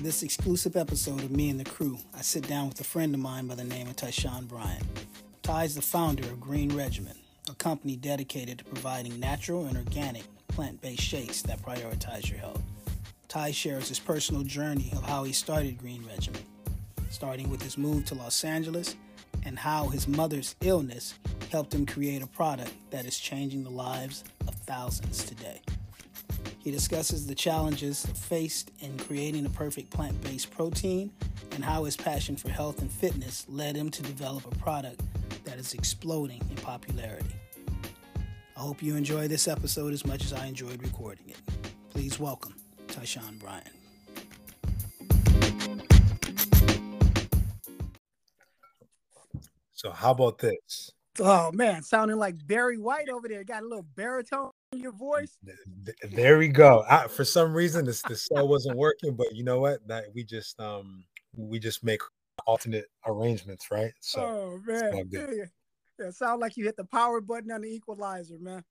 For this exclusive episode of Me and the Crew, I sit down with a friend of mine by the name of Tyshawn Bryant. Ty is the founder of Green Regimen, a company dedicated to providing natural and organic plant based shakes that prioritize your health. Ty shares his personal journey of how he started Green Regimen, starting with his move to Los Angeles and how his mother's illness helped him create a product that is changing the lives of thousands today. He discusses the challenges faced in creating a perfect plant based protein and how his passion for health and fitness led him to develop a product that is exploding in popularity. I hope you enjoy this episode as much as I enjoyed recording it. Please welcome Tyshawn Bryant. So how about this? Oh man, sounding like Barry White over there. Got a little baritone in your voice. There we go. I, for some reason, this the cell wasn't working, but you know what? That we just um we just make alternate arrangements, right? So oh man, yeah, yeah. sound like you hit the power button on the equalizer, man.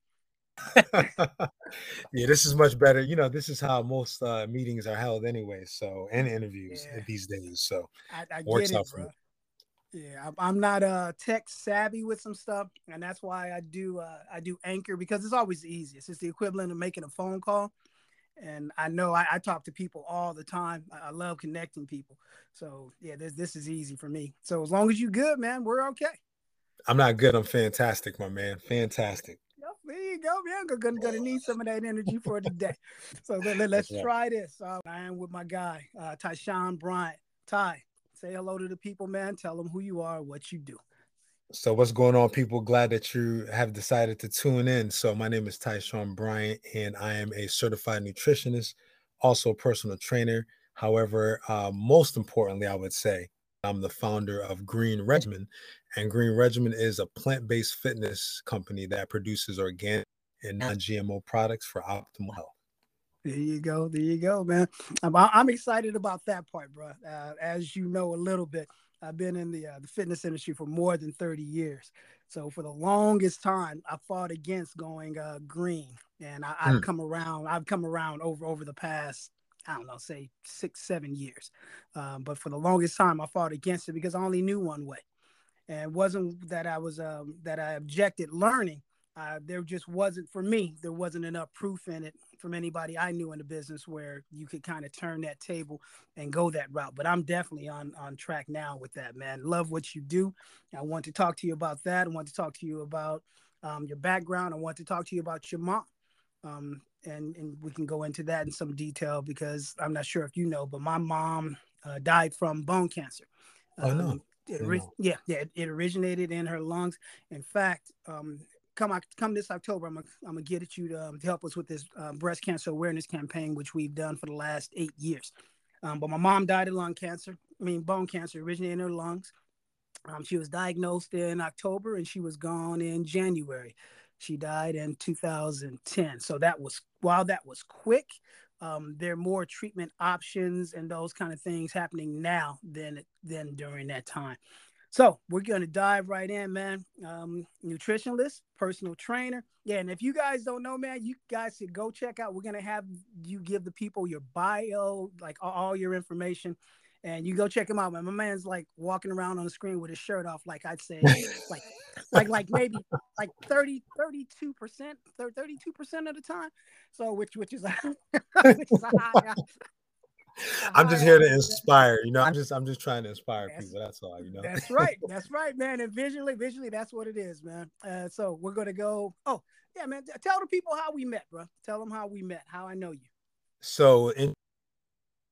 yeah, this is much better. You know, this is how most uh, meetings are held anyway. So and interviews yeah. these days. So I, I works out for me. Yeah, I'm not uh tech savvy with some stuff, and that's why I do uh I do Anchor because it's always the easiest. It's the equivalent of making a phone call, and I know I, I talk to people all the time. I, I, love connecting people, so yeah, this this is easy for me. So as long as you good, man, we're okay. I'm not good. I'm fantastic, my man. Fantastic. Yep, there you go, man. Gonna, gonna need some of that energy for today. So let, us try this. Uh, I am with my guy, uh, Tyshawn Bryant. Ty, say hello to the people, man. Tell them who you are, what you do. So what's going on, people? Glad that you have decided to tune in. So my name is Tyshawn Bryant, and I am a certified nutritionist, also a personal trainer. However, uh, most importantly, I would say I'm the founder of Green Regimen, and Green Regimen is a plant-based fitness company that produces organic and non-GMO products for optimal health. There you go. There you go, man. I'm, I'm excited about that part, bro. Uh, as you know a little bit, I've been in the uh, the fitness industry for more than 30 years. So for the longest time, I fought against going uh, green, and I, have mm. come around. I've come around over over the past I don't know, say six, seven years. Um, but for the longest time, I fought against it because I only knew one way, and it wasn't that I was um, that I objected learning. Uh, there just wasn't for me. There wasn't enough proof in it from anybody I knew in the business where you could kind of turn that table and go that route. But I'm definitely on on track now with that, man. Love what you do. I want to talk to you about that. I want to talk to you about um, your background. I want to talk to you about your mom. Um, and and we can go into that in some detail because I'm not sure if you know, but my mom uh, died from bone cancer. Oh no. Um, it, yeah, yeah, it, it, originated in her lungs. In fact, um, come come this October, I'm gonna, I'm gonna get at you to, um, to help us with this uh, breast cancer awareness campaign, which we've done for the last eight years. Um, but my mom died of lung cancer. I mean, bone cancer originated in her lungs. Um, she was diagnosed in October and she was gone in January. She died in 2010. So that was while that was quick. Um, there are more treatment options and those kind of things happening now than than during that time. So we're going to dive right in, man. Um, nutritionist, personal trainer. Yeah. And if you guys don't know, man, you guys should go check out. We're going to have you give the people your bio, like all your information. And you go check him out, man. My man's like walking around on the screen with his shirt off, like I'd say, like, like, like maybe like 30, 32 percent, 32 percent of the time. So, which, which is, which is a high, I'm just here to inspire. You know, I'm just I'm just trying to inspire that's, people. That's all. You know. That's right. That's right, man. And visually, visually, that's what it is, man. Uh, so we're gonna go. Oh, yeah, man. Tell the people how we met, bro. Tell them how we met. How I know you. So in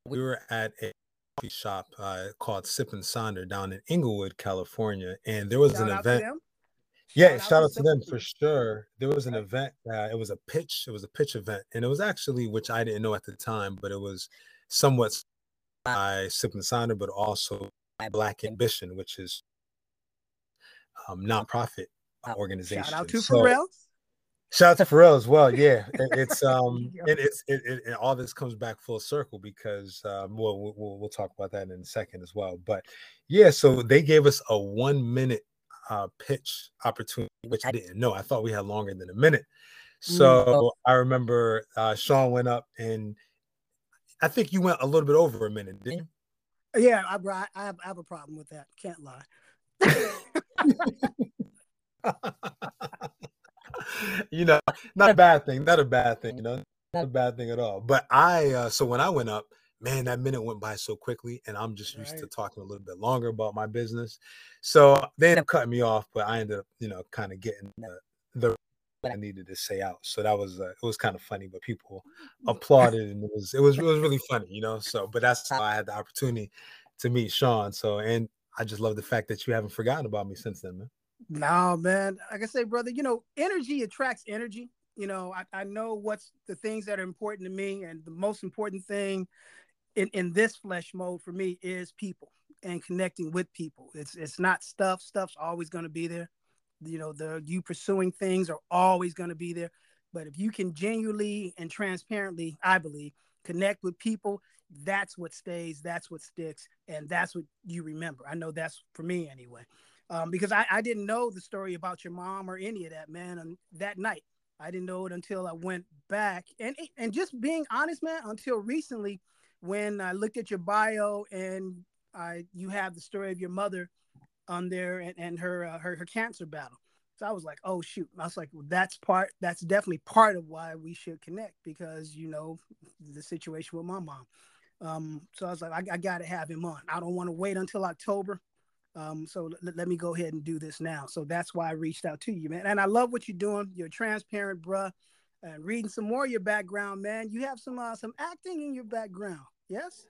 we were at a coffee shop uh, called Sip and Sonder down in Inglewood, California, and there was shout an event. Yeah, shout, shout out to them for sure. There was an event. Uh, it was a pitch. It was a pitch event, and it was actually which I didn't know at the time, but it was somewhat by Sip and Sonder, but also by Black Ambition, which is um, nonprofit organization. Shout out to so, Pharrell. Shout out to Pharrell as well. Yeah, it, it's um, it, it's it, it, it, all this comes back full circle because um, well, we'll we'll talk about that in a second as well. But yeah, so they gave us a one minute uh, pitch opportunity, which I didn't know. I thought we had longer than a minute. So mm. I remember uh, Shaun went up and I think you went a little bit over a minute, didn't you? Yeah, I, I, have, I have a problem with that. Can't lie. you know, not a bad thing. Not a bad thing. You know, not a bad thing at all. But I, uh, so when I went up, man, that minute went by so quickly, and I'm just used right. to talking a little bit longer about my business. So they ended up cutting me off, but I ended up, you know, kind of getting the, the I needed to say out. So that was uh, it was kind of funny, but people applauded and it was it was it was really funny, you know. So but that's how I had the opportunity to meet Shaun. So and I just love the fact that you haven't forgotten about me since then, man. No, man. Like I say, brother, you know, energy attracts energy. You know, I, I know what's the things that are important to me, and the most important thing in, in this flesh mode for me is people and connecting with people. It's it's not stuff. Stuff's always going to be there you know the you pursuing things are always going to be there. But if you can genuinely and transparently i believe connect with people that's what stays that's what sticks and that's what you remember. I know that's for me anyway. Um, because I, I didn't know the story about your mom or any of that man and that night. I didn't know it until i went back. And and just being honest man until recently when i looked at your bio and I, you have the story of your mother on there and, and her, uh, her her cancer battle. So I was like, oh shoot. I was like, well, that's part. That's definitely part of why we should connect because you know the situation with my mom. Um, so I was like, I, I got to have him on. I don't want to wait until October. Um, so l- let me go ahead and do this now. So that's why I reached out to you, man. And I love what you're doing. You're transparent, bruh. And reading some more of your background, man. You have some uh, some acting in your background. Yes.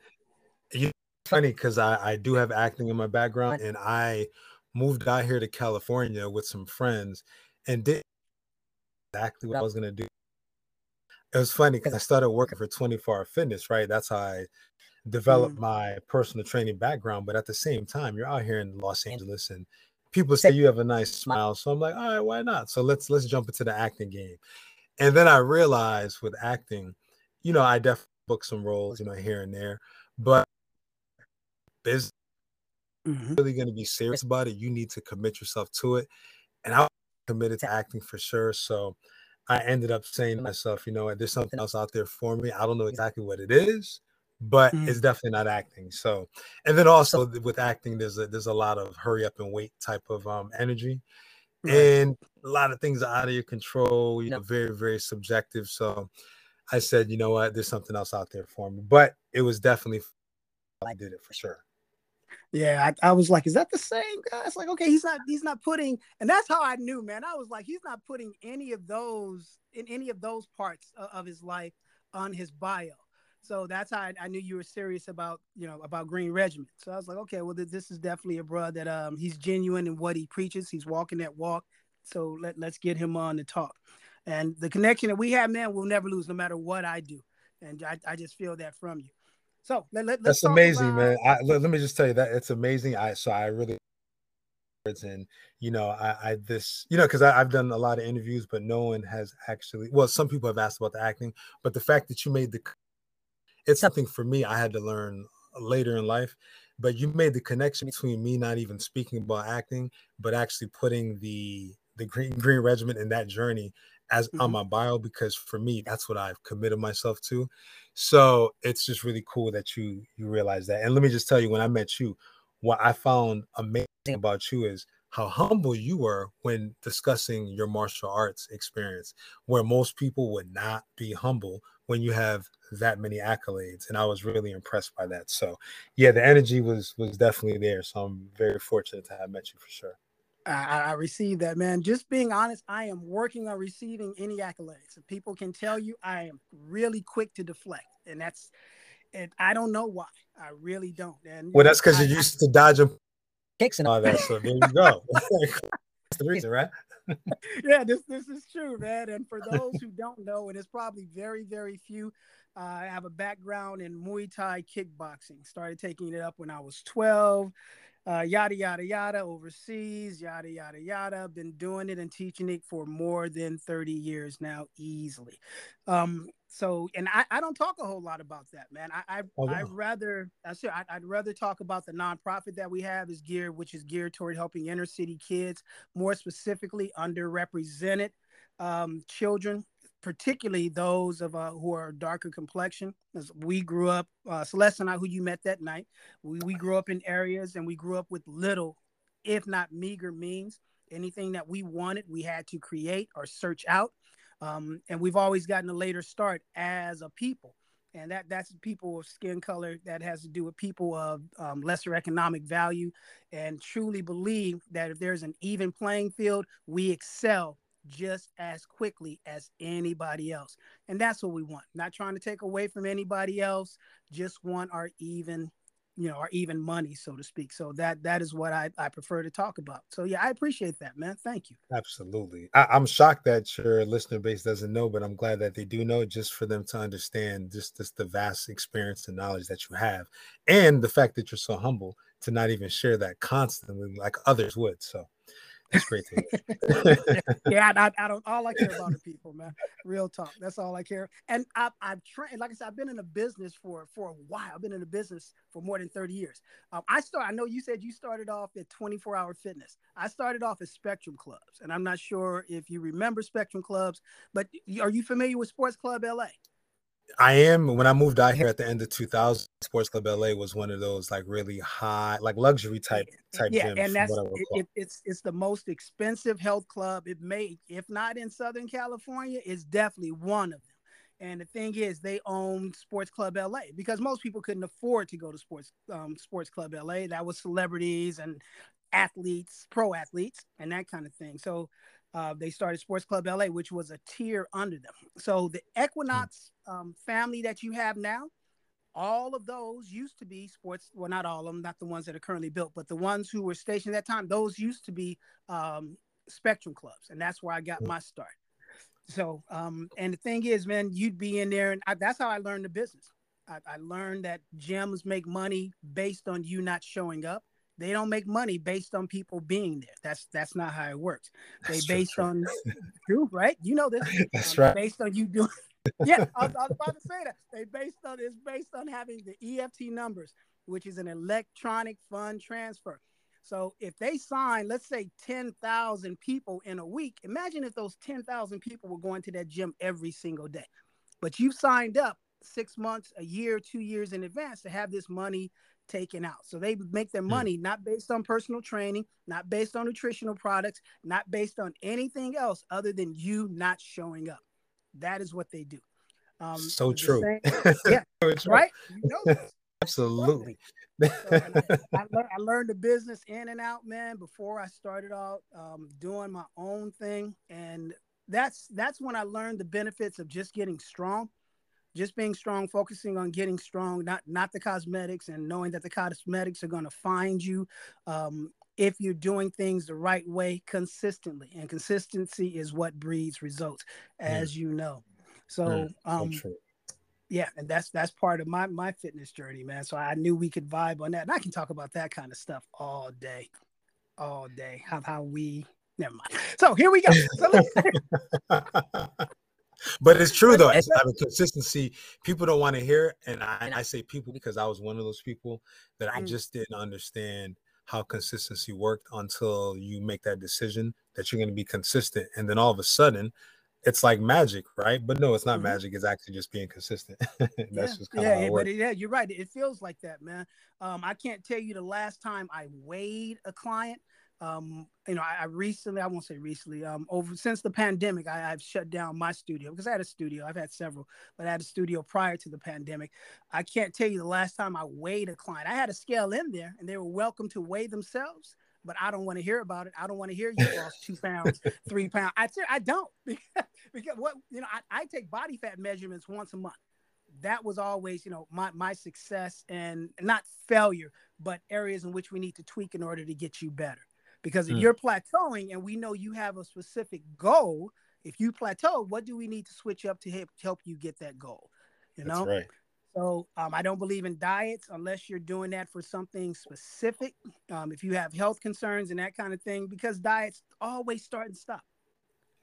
Yeah funny because I, I do have acting in my background and I moved out here to California with some friends and did exactly what I was gonna do. It was funny because I started working for 24 Hour Fitness, right? That's how I developed mm. my personal training background. But at the same time, you're out here in Los Angeles and people say you have a nice smile. So I'm like, all right, why not? So let's let's jump into the acting game. And then I realized with acting, you know, I definitely booked some roles, you know, here and there. But business, mm-hmm. really going to be serious about it, you need to commit yourself to it. And I committed to acting for sure. So I ended up saying to myself, you know what, there's something else out there for me. I don't know exactly what it is, but mm-hmm. it's definitely not acting. So, and then also with acting, there's a there's a lot of hurry up and wait type of um energy. Right. And a lot of things are out of your control, you know, very, very subjective. So I said, you know what, there's something else out there for me. But it was definitely I did it for sure. Yeah, I, I, was like, is that the same guy? It's like, okay, he's not he's not putting, and that's how I knew, man. I was like, he's not putting any of those in any of those parts of, of his life on his bio. So that's how I, I, knew you were serious about you know about Green Regimen. So I was like, okay, well, this is definitely a bro that um he's genuine in what he preaches. He's walking that walk. So let let's get him on to talk. And the connection that we have, man, we'll never lose, no matter what I do. And I, I just feel that from you. So let, let, that's amazing, about... man. I, let, let, me just tell you that it's amazing. I so I really and you know I, I this you know because I've done a lot of interviews, but no one has actually. Well, some people have asked about the acting, but the fact that you made the it's something for me. I had to learn later in life, but you made the connection between me not even speaking about acting, but actually putting the the green Green Regimen in that journey as mm-hmm. on my bio because for me that's what I've committed myself to. So it's just really cool that you you realize that. And let me just tell you, when I met you, what I found amazing about you is how humble you were when discussing your martial arts experience, where most people would not be humble when you have that many accolades. And I was really impressed by that. So yeah, the energy was was definitely there. So I'm very fortunate to have met you for sure. I, I received that, man. Just being honest, I am working on receiving any accolades. People can tell you I am really quick to deflect, and that's, and I don't know why. I really don't. And well, that's because you're used to dodging kicks and all that. So there you go. that's the reason, right? yeah, this this is true, man. And for those who don't know, and it's probably very very few, uh, I have a background in Muay Thai kickboxing. Started taking it up when I was 12 uh, yada yada yada overseas yada yada yada. Been doing it and teaching it for more than 30 years now easily. Um so and i, I don't talk a whole lot about that man. I, I oh, i'd rather i said I'd, I'd rather talk about the nonprofit that we have is geared which is geared toward helping inner city kids more specifically underrepresented um, children particularly those of uh, who are darker complexion. As We grew up, uh, Celeste and I, who you met that night, we, we grew up in areas and we grew up with little, if not meager means. Anything that we wanted, we had to create or search out. Um, and we've always gotten a later start as a people and that that's people of skin color that has to do with people of um, lesser economic value and truly believe that if there's an even playing field we excel just as quickly as anybody else and that's what we want not trying to take away from anybody else just want our even you know, or even money, so to speak. So that that is what I, I prefer to talk about. So yeah, I appreciate that, man. Thank you. Absolutely. I, am shocked that your listener base doesn't know, but I'm glad that they do know, just for them to understand just just the vast experience and knowledge that you have, and the fact that you're so humble to not even share that constantly like others would. So that's great yeah, I, I, don't. All I care about are people, man. Real talk. That's all I care. And I, I've trained. Like I said, I've been in a business for for a while. I've been in a business for more than thirty years. Um, I start. I know you said you started off at twenty four hour fitness. I started off at Spectrum Clubs, and I'm not sure if you remember Spectrum Clubs, but are you familiar with Sports Club LA? I am. When I moved out here at the end of 2000, Sports Club LA was one of those like really high, like luxury type type yeah, gyms. and that's it, it, it's it's the most expensive health club. It may, if not in Southern California, it's definitely one of them. And the thing is, they own Sports Club LA because most people couldn't afford to go to Sports um, Sports Club LA. That was celebrities and athletes, pro athletes, and that kind of thing. So uh, they started Sports Club LA, which was a tier under them. So the Equinox um, family that you have now, all of those used to be sports. Well, not all of them, not the ones that are currently built, but the ones who were stationed at that time, those used to be um, Spectrum clubs, and that's where I got my start. So, um, and the thing is, man, you'd be in there, and I, that's how I learned the business. I, I learned that gyms make money based on you not showing up they don't make money based on people being there. That's that's not how it works. They based true. on true, right? You know this. That's um, right. Based on you doing. yeah, I was, I was, about to say that. They based on it's based on having the EFT numbers, which is an electronic fund transfer. So if they sign, let's say 10,000 people in a week, imagine if those 10,000 people were going to that gym every single day. But you signed up six months, a year, two years in advance to have this money taken out. So they make their hmm. money not based on personal training, not based on nutritional products, not based on anything else other than you not showing up. That is what they do. Um, so true. Same, yeah, so true. right. You know Absolutely. so I, I, learned, I, learned, the business in and out, man. Before I started out um, doing my own thing, and that's that's when I learned the benefits of just getting strong just being strong, focusing on getting strong, not not the cosmetics, and knowing that the cosmetics are going to find you um, if you're doing things the right way consistently. And consistency is what breeds results, as you know. So, um, yeah, and that's that's part of my my fitness journey, man. So I knew we could vibe on that, and I can talk about that kind of stuff all day, all day. How how we never mind. So here we go. So but it's true though. It's a consistency. People don't want to hear, and I, I say people because I was one of those people that I mm. just didn't understand how consistency worked until you make that decision that you're going to be consistent, and then all of a sudden, it's like magic, right? But no, it's not mm-hmm. magic. It's actually just being consistent. That's yeah. just kind yeah, of but yeah, you're right. It feels like that, man. Um, I can't tell you the last time I weighed a client um, you know, I, I, recently, I won't say recently, um, over since the pandemic, I, have shut down my studio because I had a studio. I've had several, but I had a studio prior to the pandemic. I can't tell you the last time I weighed a client. I had a scale in there, and they were welcome to weigh themselves. But I don't want to hear about it. I don't want to hear you lost two pounds, three pounds. I I don't because what you know, I, I take body fat measurements once a month that was always you know my my success and not failure but areas in which we need to tweak in order to get you better because if mm. you're plateauing and we know you have a specific goal, if you plateau, what do we need to switch up to help, help you get that goal? You know? That's right. So um, I don't believe in diets unless you're doing that for something specific. Um, if you have health concerns and that kind of thing, because diets always start and stop.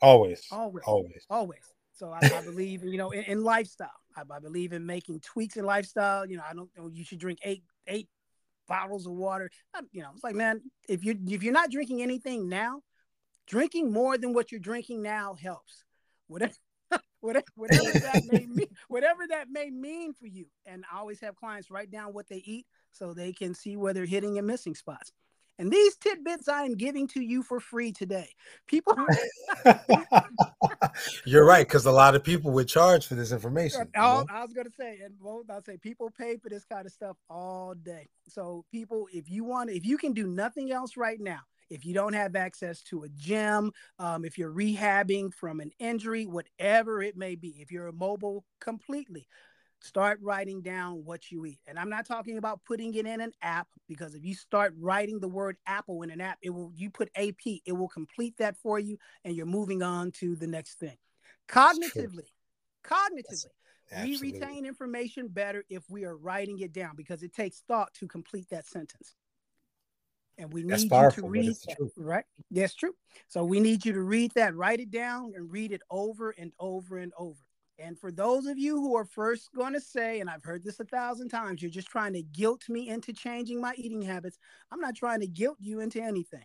Always. Always. Always. Always. So I, I believe, you know, in, in lifestyle. I, I, believe in making tweaks in lifestyle. You know, I don't. You should drink eight eight bottles of water. I, you know, it's like, man, if you if you're not drinking anything now, drinking more than what you're drinking now helps. Whatever. Whatever, whatever that may mean, whatever that may mean for you, and I always have clients write down what they eat so they can see where they're hitting and missing spots. And these tidbits I am giving to you for free today. People You're right, because a lot of people would charge for this information. All, I was gonna say, and well, I'll say people pay for this kind of stuff all day. So people, if you want, if you can do nothing else right now, if you don't have access to a gym, um, if you're rehabbing from an injury, whatever it may be, if you're immobile completely, start writing down what you eat. And I'm not talking about putting it in an app because if you start writing the word apple in an app, it will you put AP, it will complete that for you and you're moving on to the next thing. Cognitively, cognitively, we retain information better if we are writing it down because it takes thought to complete that sentence. And we need you to read that, right? That's true. So we need you to read that, write it down, and read it over and over and over. And for those of you who are first going to say, and I've heard this a thousand times, you're just trying to guilt me into changing my eating habits. I'm not trying to guilt you into anything.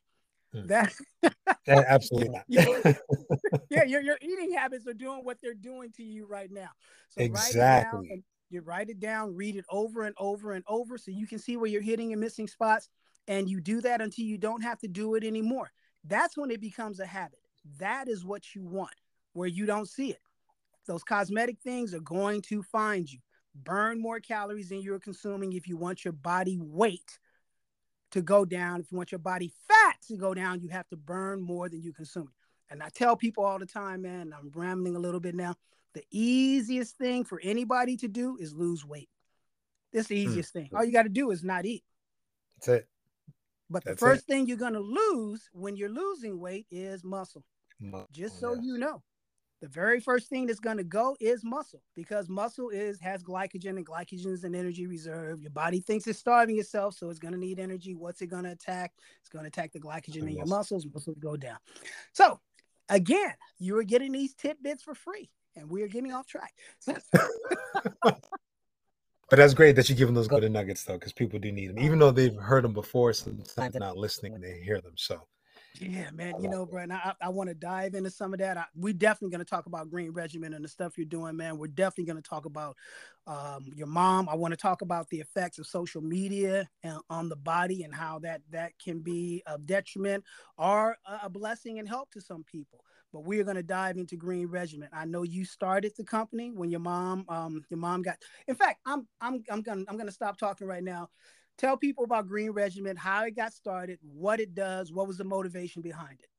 Hmm. That absolutely not. yeah, your, your eating habits are doing what they're doing to you right now. So exactly. Write you write it down, read it over and over and over so you can see where you're hitting and missing spots. And you do that until you don't have to do it anymore. That's when it becomes a habit. That is what you want, where you don't see it. Those cosmetic things are going to find you. Burn more calories than you're consuming if you want your body weight to go down. If you want your body fat to go down, you have to burn more than you consume. And I tell people all the time, man, I'm rambling a little bit now. The easiest thing for anybody to do is lose weight. That's the hmm. easiest mm. thing. All you got to do is not eat. That's it. But That's the first it. thing you're going to lose when you're losing weight is muscle. muscle Just so yes. you know the very first thing that's going to go is muscle because muscle is has glycogen and glycogen is an energy reserve. Your body thinks it's starving itself so it's going to need energy. What's it going to attack? It's going to attack the glycogen in your muscles. muscles. Go down. So again you are getting these tidbits for free and we are getting off track. But that's great that you're giving those golden nuggets though because people do need them even though they've heard them before sometimes not listening they hear them. So yeah, man. You know, Brian, I, I want to dive into some of that. I, we're definitely going to talk about Green Regimen and the stuff you're doing, man. We're definitely going to talk about um, your mom. I want to talk about the effects of social media and, on the body and how that that can be a detriment or a, a blessing and help to some people. But we're going to dive into Green Regimen. I know you started the company when your mom, um, your mom got. In fact, I'm I'm I'm gonna I'm gonna stop talking right now tell people about Green Regimen, how it got started, what it does, what was the motivation behind it.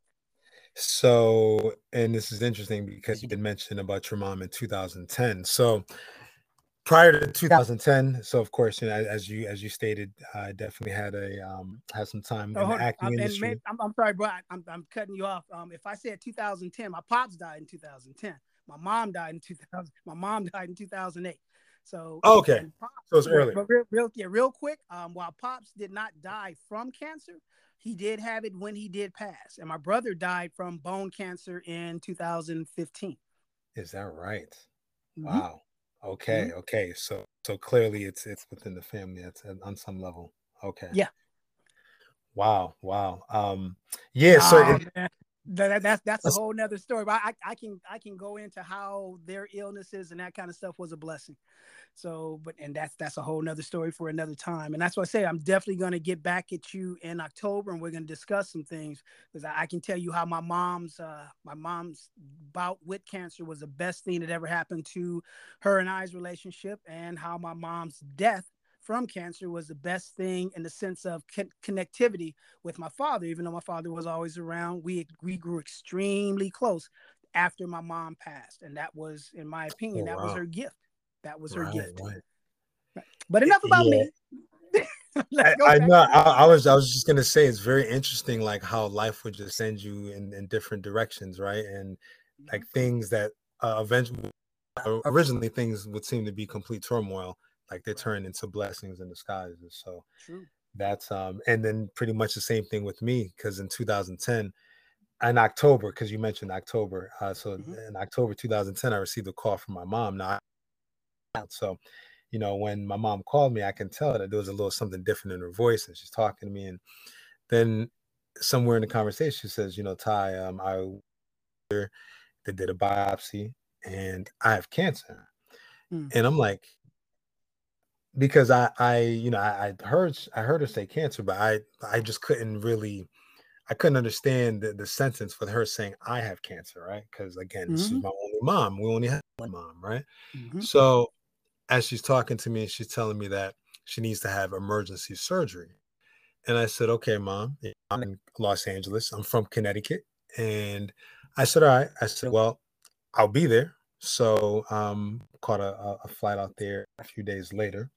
So, and this is interesting because you did mention about your mom in 2010. So, prior to 2010, so of course, you know, as you as you stated, I definitely had a um had some time oh, in the acting industry. I'm, I'm, sorry, bro. I, am I'm cutting you off. Um, if I said 2010, my pops died in 2010. My mom died in 2000. My mom died in 2008. So oh, okay, Pops, so it's early. But real, real, yeah, real quick. Um, while Pops did not die from cancer, he did have it when he did pass, and my brother died from bone cancer in 2015. Is that right? Mm-hmm. Wow. Okay. Mm-hmm. Okay. So so clearly it's it's within the family. It's on some level. Okay. Yeah. Wow. Wow. Um. Yeah. So. Oh, it, that, that's that's a whole nother story. But I, I can I can go into how their illnesses and that kind of stuff was a blessing. So, but and that's that's a whole nother story for another time. And that's why I say I'm definitely going to get back at you in October, and we're going to discuss some things because I, I, can tell you how my mom's uh, my mom's bout with cancer was the best thing that ever happened to her and I's relationship, and how my mom's death from cancer was the best thing in the sense of con- connectivity with my father. Even though my father was always around, we we grew extremely close after my mom passed, and that was, in my opinion, oh, that wow. was her gift. That was her right, gift. Right. But enough about yeah. me. I, I know. I, I, was. I was just gonna say it's very interesting, like how life would just send you in, in different directions, right? And like mm-hmm. things that uh, eventually, originally, things would seem to be complete turmoil, like they turn into blessings in disguises. So True. that's um, and then pretty much the same thing with me, because in 2010, in October, because you mentioned October, uh, so mm-hmm. in October 2010, I received a call from my mom. Now so, you know, when my mom called me, I can tell that there was a little something different in her voice, and she's talking to me. And then somewhere in the conversation, she says, "You know, Ty, um, I they did a biopsy, and I have cancer." Mm. And I'm like, because I, I, you know, I, I heard, I heard her say cancer, but I, I just couldn't really, I couldn't understand the, the sentence with her saying I have cancer, right? Because again, mm-hmm. she's my only mom. We only have one mom, right? Mm-hmm. So as she's talking to me, she's telling me that she needs to have emergency surgery. And I said, okay, mom, I'm in Los Angeles. I'm from Connecticut. And I said, all right. I said, well, I'll be there. So um caught a, a flight out there a few days later.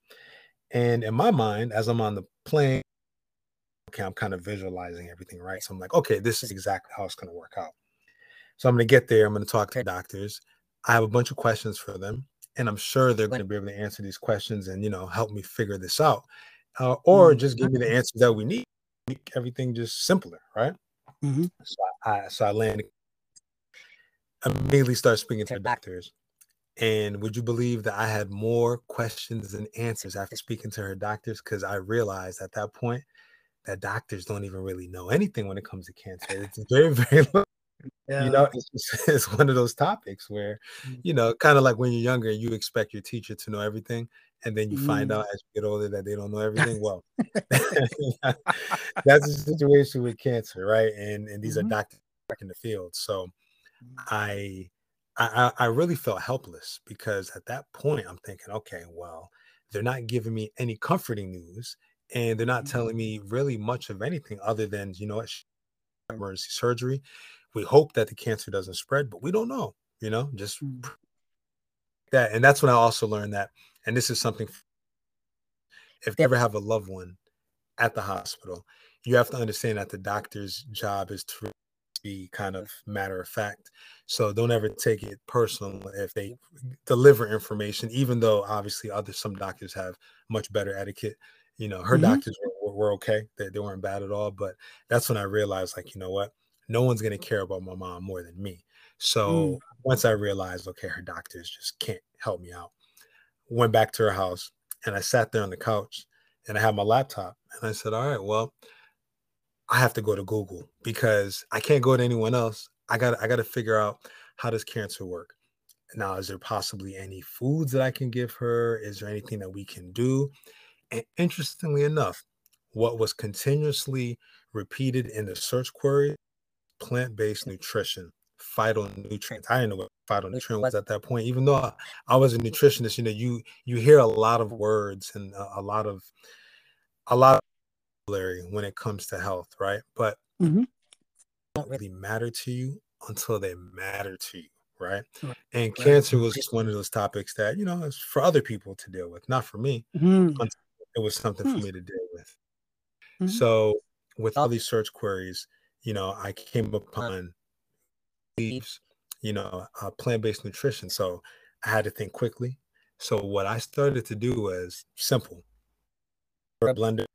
And in my mind, as I'm on the plane, okay, I'm kind of visualizing everything, right? So I'm like, okay, this is exactly how it's going to work out. So I'm going to get there. I'm going to talk to doctors. I have a bunch of questions for them, and I'm sure they're going to be able to answer these questions and you know help me figure this out, uh, or mm-hmm. just give me the answers that we need, make everything just simpler, right? Mm-hmm. So I so I landed immediately start speaking to the doctors. And would you believe that I had more questions than answers after speaking to her doctors? Because I realized at that point that doctors don't even really know anything when it comes to cancer. It's very, very yeah. you know, it's, just, it's one of those topics where, mm. you know, kind of like when you're younger, and you expect your teacher to know everything. And then you mm. find out as you get older that they don't know everything. Well, that's the situation with cancer, right? And and these mm-hmm. are doctors in the field. So I, I I really felt helpless because at that point I'm thinking, okay, well, they're not giving me any comforting news, and they're not telling mm-hmm. me really much of anything other than you know what emergency surgery. We hope that the cancer doesn't spread, but we don't know. You know, just mm. that, and that's when I also learned that, and this is something. If you ever have a loved one at the hospital, you have to understand that the doctor's job is to be kind of matter of fact. So don't ever take it personal if they deliver information, even though obviously other some doctors have much better etiquette. You know, her mm-hmm. doctors were, were okay; they, they weren't bad at all. But that's when I realized, like, you know what? No one's gonna care about my mom more than me. So mm. once I realized, okay, her doctors just can't help me out. Went back to her house and I sat there on the couch and I had my laptop and I said, all right, well, I have to go to Google because I can't go to anyone else. I got I got to figure out how does cancer work. Now, is there possibly any foods that I can give her? Is there anything that we can do? And interestingly enough, what was continuously repeated in the search query, plant-based nutrition, phytonutrients. I didn't know what phytonutrient was at that point, even though I, was a nutritionist. You know, you you hear a lot of words and a, a lot of a lot when it comes to health, right? But mm-hmm. don't really matter to you until they matter to you, right? right. And right. cancer was just one of those topics that you know it's for other people to deal with, not for me. Mm-hmm. It was something mm-hmm. for me to deal with. Mm-hmm. So with all these search queries, you know, I came upon leaves, you know, uh, plant-based nutrition. So I had to think quickly. So what I started to do was simple. a Blender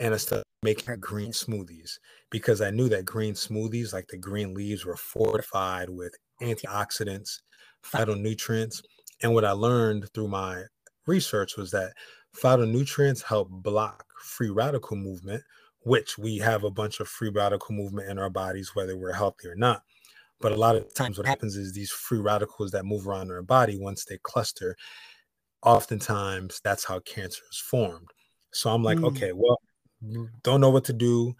and I started making green smoothies because I knew that green smoothies, like the green leaves, were fortified with antioxidants, phytonutrients. And what I learned through my research was that phytonutrients help block free radical movement, which we have a bunch of free radical movement in our bodies, whether we're healthy or not. But a lot of times, what happens is these free radicals that move around our body, once they cluster, oftentimes that's how cancer is formed. So I'm like, mm. okay, well, don't know what to do.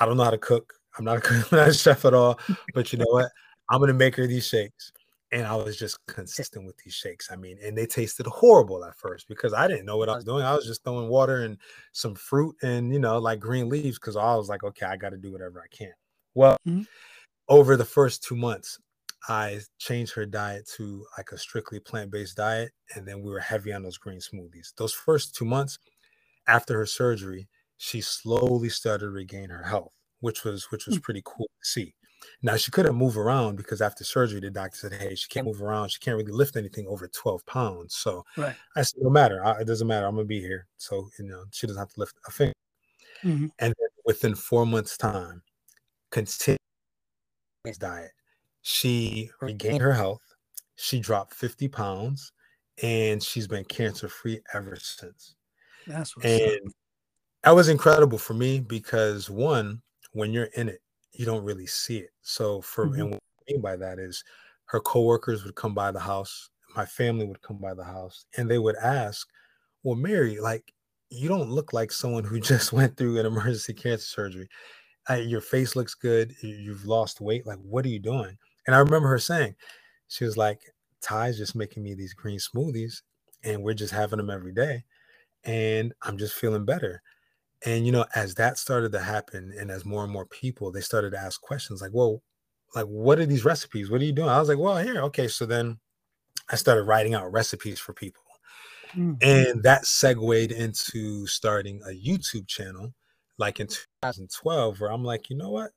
I don't know how to cook. I'm not a, cook, I'm not a chef at all. But you know what? I'm gonna make her these shakes. And I was just consistent with these shakes. I mean, and they tasted horrible at first because I didn't know what I was doing. I was just throwing water and some fruit and you know, like green leaves because I was like, okay, I got to do whatever I can. Well, mm-hmm. over the first two months, I changed her diet to like a strictly plant-based diet, and then we were heavy on those green smoothies. Those first two months after her surgery, she slowly started to regain her health, which was which was hmm. pretty cool to see. Now she couldn't move around because after surgery, the doctor said, "Hey, she can't move around. She can't really lift anything over 12 pounds." So right. I said, "No matter. I, it doesn't matter. I'm gonna be here." So you know, she doesn't have to lift a finger. Mm-hmm. And within four months' time, continue diet, she regained her health. She dropped 50 pounds, and she's been cancer free ever since. That's what's and up that was incredible for me because one, when you're in it, you don't really see it. So for mm-hmm. and what I mean by that is her coworkers would come by the house. my family would come by the house and they would ask, Well, Mary, like, you don't look like someone who just went through an emergency cancer surgery. I, your face looks good. You've lost weight. Like, what are you doing? And I remember her saying, she was like, Ty's just making me these green smoothies and we're just having them every day. And I'm just feeling better. And, you know, as that started to happen and as more and more people, they started to ask questions like, well, like, what are these recipes? What are you doing? I was like, well, here. Okay. So then I started writing out recipes for people. Mm-hmm. And that segued into starting a YouTube channel like in 2012 where I'm like, you know what?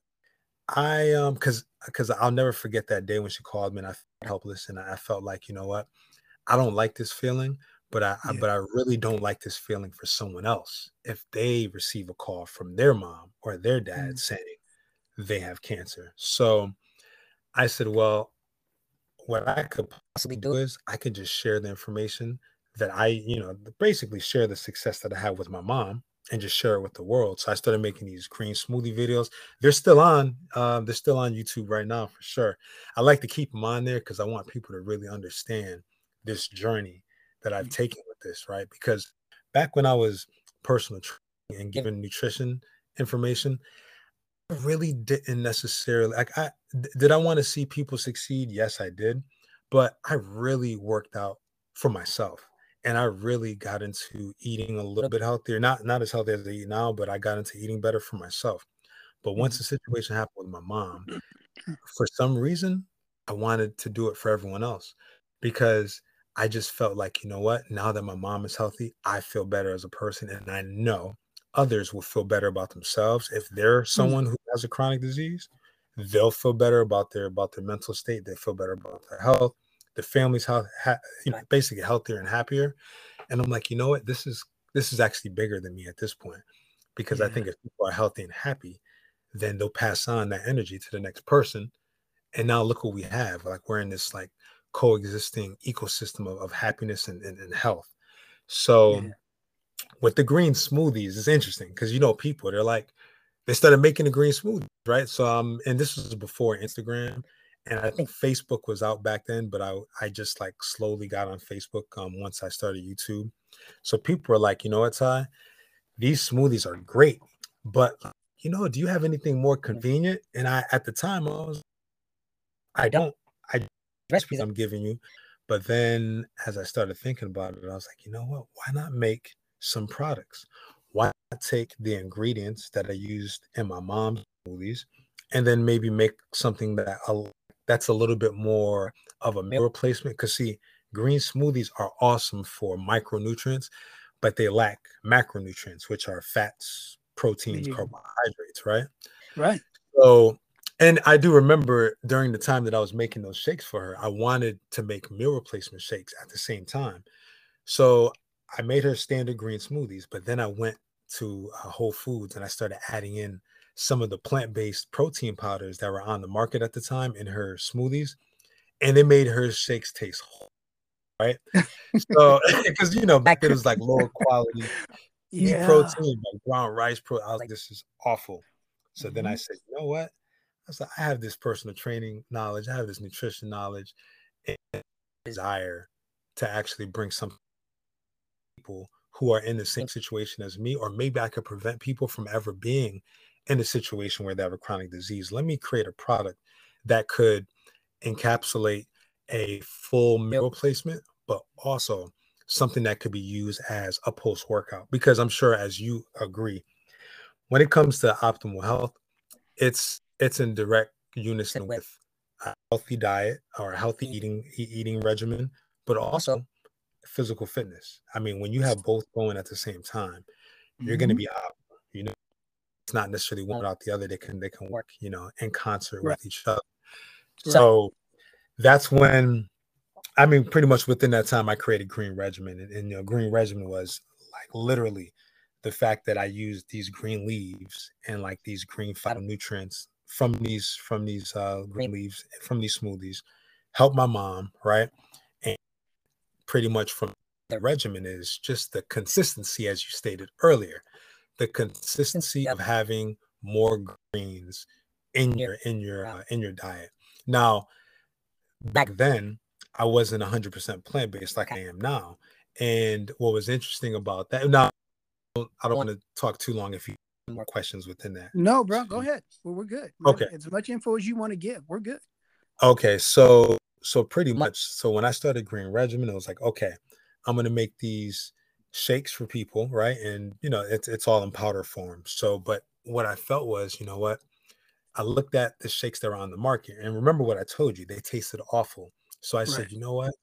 I um because because I'll never forget that day when she called me and I felt helpless and I felt like, you know what? I don't like this feeling, but I, yeah. I but I really don't like this feeling for someone else if they receive a call from their mom or their dad mm. saying they have cancer. So I said, well, what I could possibly do is I could just share the information that I, you know, basically share the success that I have with my mom and just share it with the world. So I started making these green smoothie videos. They're still on. Um, they're still on YouTube right now for sure. I like to keep them on there because I want people to really understand this journey that I've mm. taken with this, right? Because back when I was personal training and giving nutrition information, I really didn't necessarily like I did I want to see people succeed? Yes, I did. But I really worked out for myself and I really got into eating a little bit healthier. Not not as healthy as I eat now, but I got into eating better for myself. But once mm-hmm. the situation happened with my mom, for some reason, I wanted to do it for everyone else because I just felt like, you know what? Now that my mom is healthy, I feel better as a person, and I know others will feel better about themselves if they're mm. someone who has a chronic disease. They'll feel better about their about their mental state. They feel better about their health the family's how you know basically healthier and happier and i'm like you know what this is this is actually bigger than me at this point because yeah. i think if people are healthy and happy then they'll pass on that energy to the next person and now look what we have like we're in this like coexisting ecosystem of, of happiness and, and, and health so yeah. with the green smoothies it's interesting because you know people they're like they started making the green smoothies right so um and this was before instagram and I think Facebook was out back then, but I I just like slowly got on Facebook um, once I started YouTube. So people were like, you know what, Ty, these smoothies are great, but you know, do you have anything more convenient? And I at the time I was, I don't, recipes I'm giving you, but then as I started thinking about it, I was like, you know what, why not make some products? Why not take the ingredients that I used in my mom's smoothies and then maybe make something that that's a little bit more of a meal replacement. Because see, green smoothies are awesome for micronutrients, but they lack macronutrients, which are fats, proteins, mm-hmm. carbohydrates, right? Right. So, and I do remember during the time that I was making those shakes for her, I wanted to make meal replacement shakes at the same time. So I made her standard green smoothies, but then I went to uh, Whole Foods and I started adding in some of the plant-based protein powders that were on the market at the time in her smoothies and it made her shakes taste right so because you know back then it was like lower quality yeah. protein like brown rice pro I was like this is awful so mm-hmm. then i mm-hmm. said you know what i said i have this personal training knowledge i have this nutrition knowledge and desire to actually bring some people who are in the same situation as me or maybe i could prevent people from ever being in a situation where they have a chronic disease. Let me create a product that could encapsulate a full meal replacement, but also something that could be used as a post workout. Because I'm sure, as you agree, when it comes to optimal health, it's it's in direct unison with a healthy diet or a healthy eating eating regimen, but also physical fitness. I mean, when you have both going at the same time, you're mm-hmm. going to be out. You know, it's not necessarily one without the other. They can they can work, you know, in concert right. with each other. So that's when I mean, pretty much within that time, I created Green Regimen, and, and you know, Green Regimen was like literally the fact that I used these green leaves and like these green phytonutrients from these from these uh, green leaves from these smoothies help my mom, right? And pretty much from the regimen is just the consistency, as you stated earlier the consistency yep. of having more greens in your in your uh, in your diet. Now, back then, I wasn't 100% plant based like I am now. And what was interesting about that, now I don't want to talk too long if you more questions within that. No, bro, go ahead. Well, we're good. Okay. As much info as you want to give, we're good. Okay. So, so pretty much. So when I started Green Regimen, it was like, okay, I'm going to make these shakes for people, right? And, you know, it's, it's all in powder form. So, but what I felt was, you know what? I looked at the shakes that were on the market and remember what I told you, they tasted awful. So I right. said, you know what?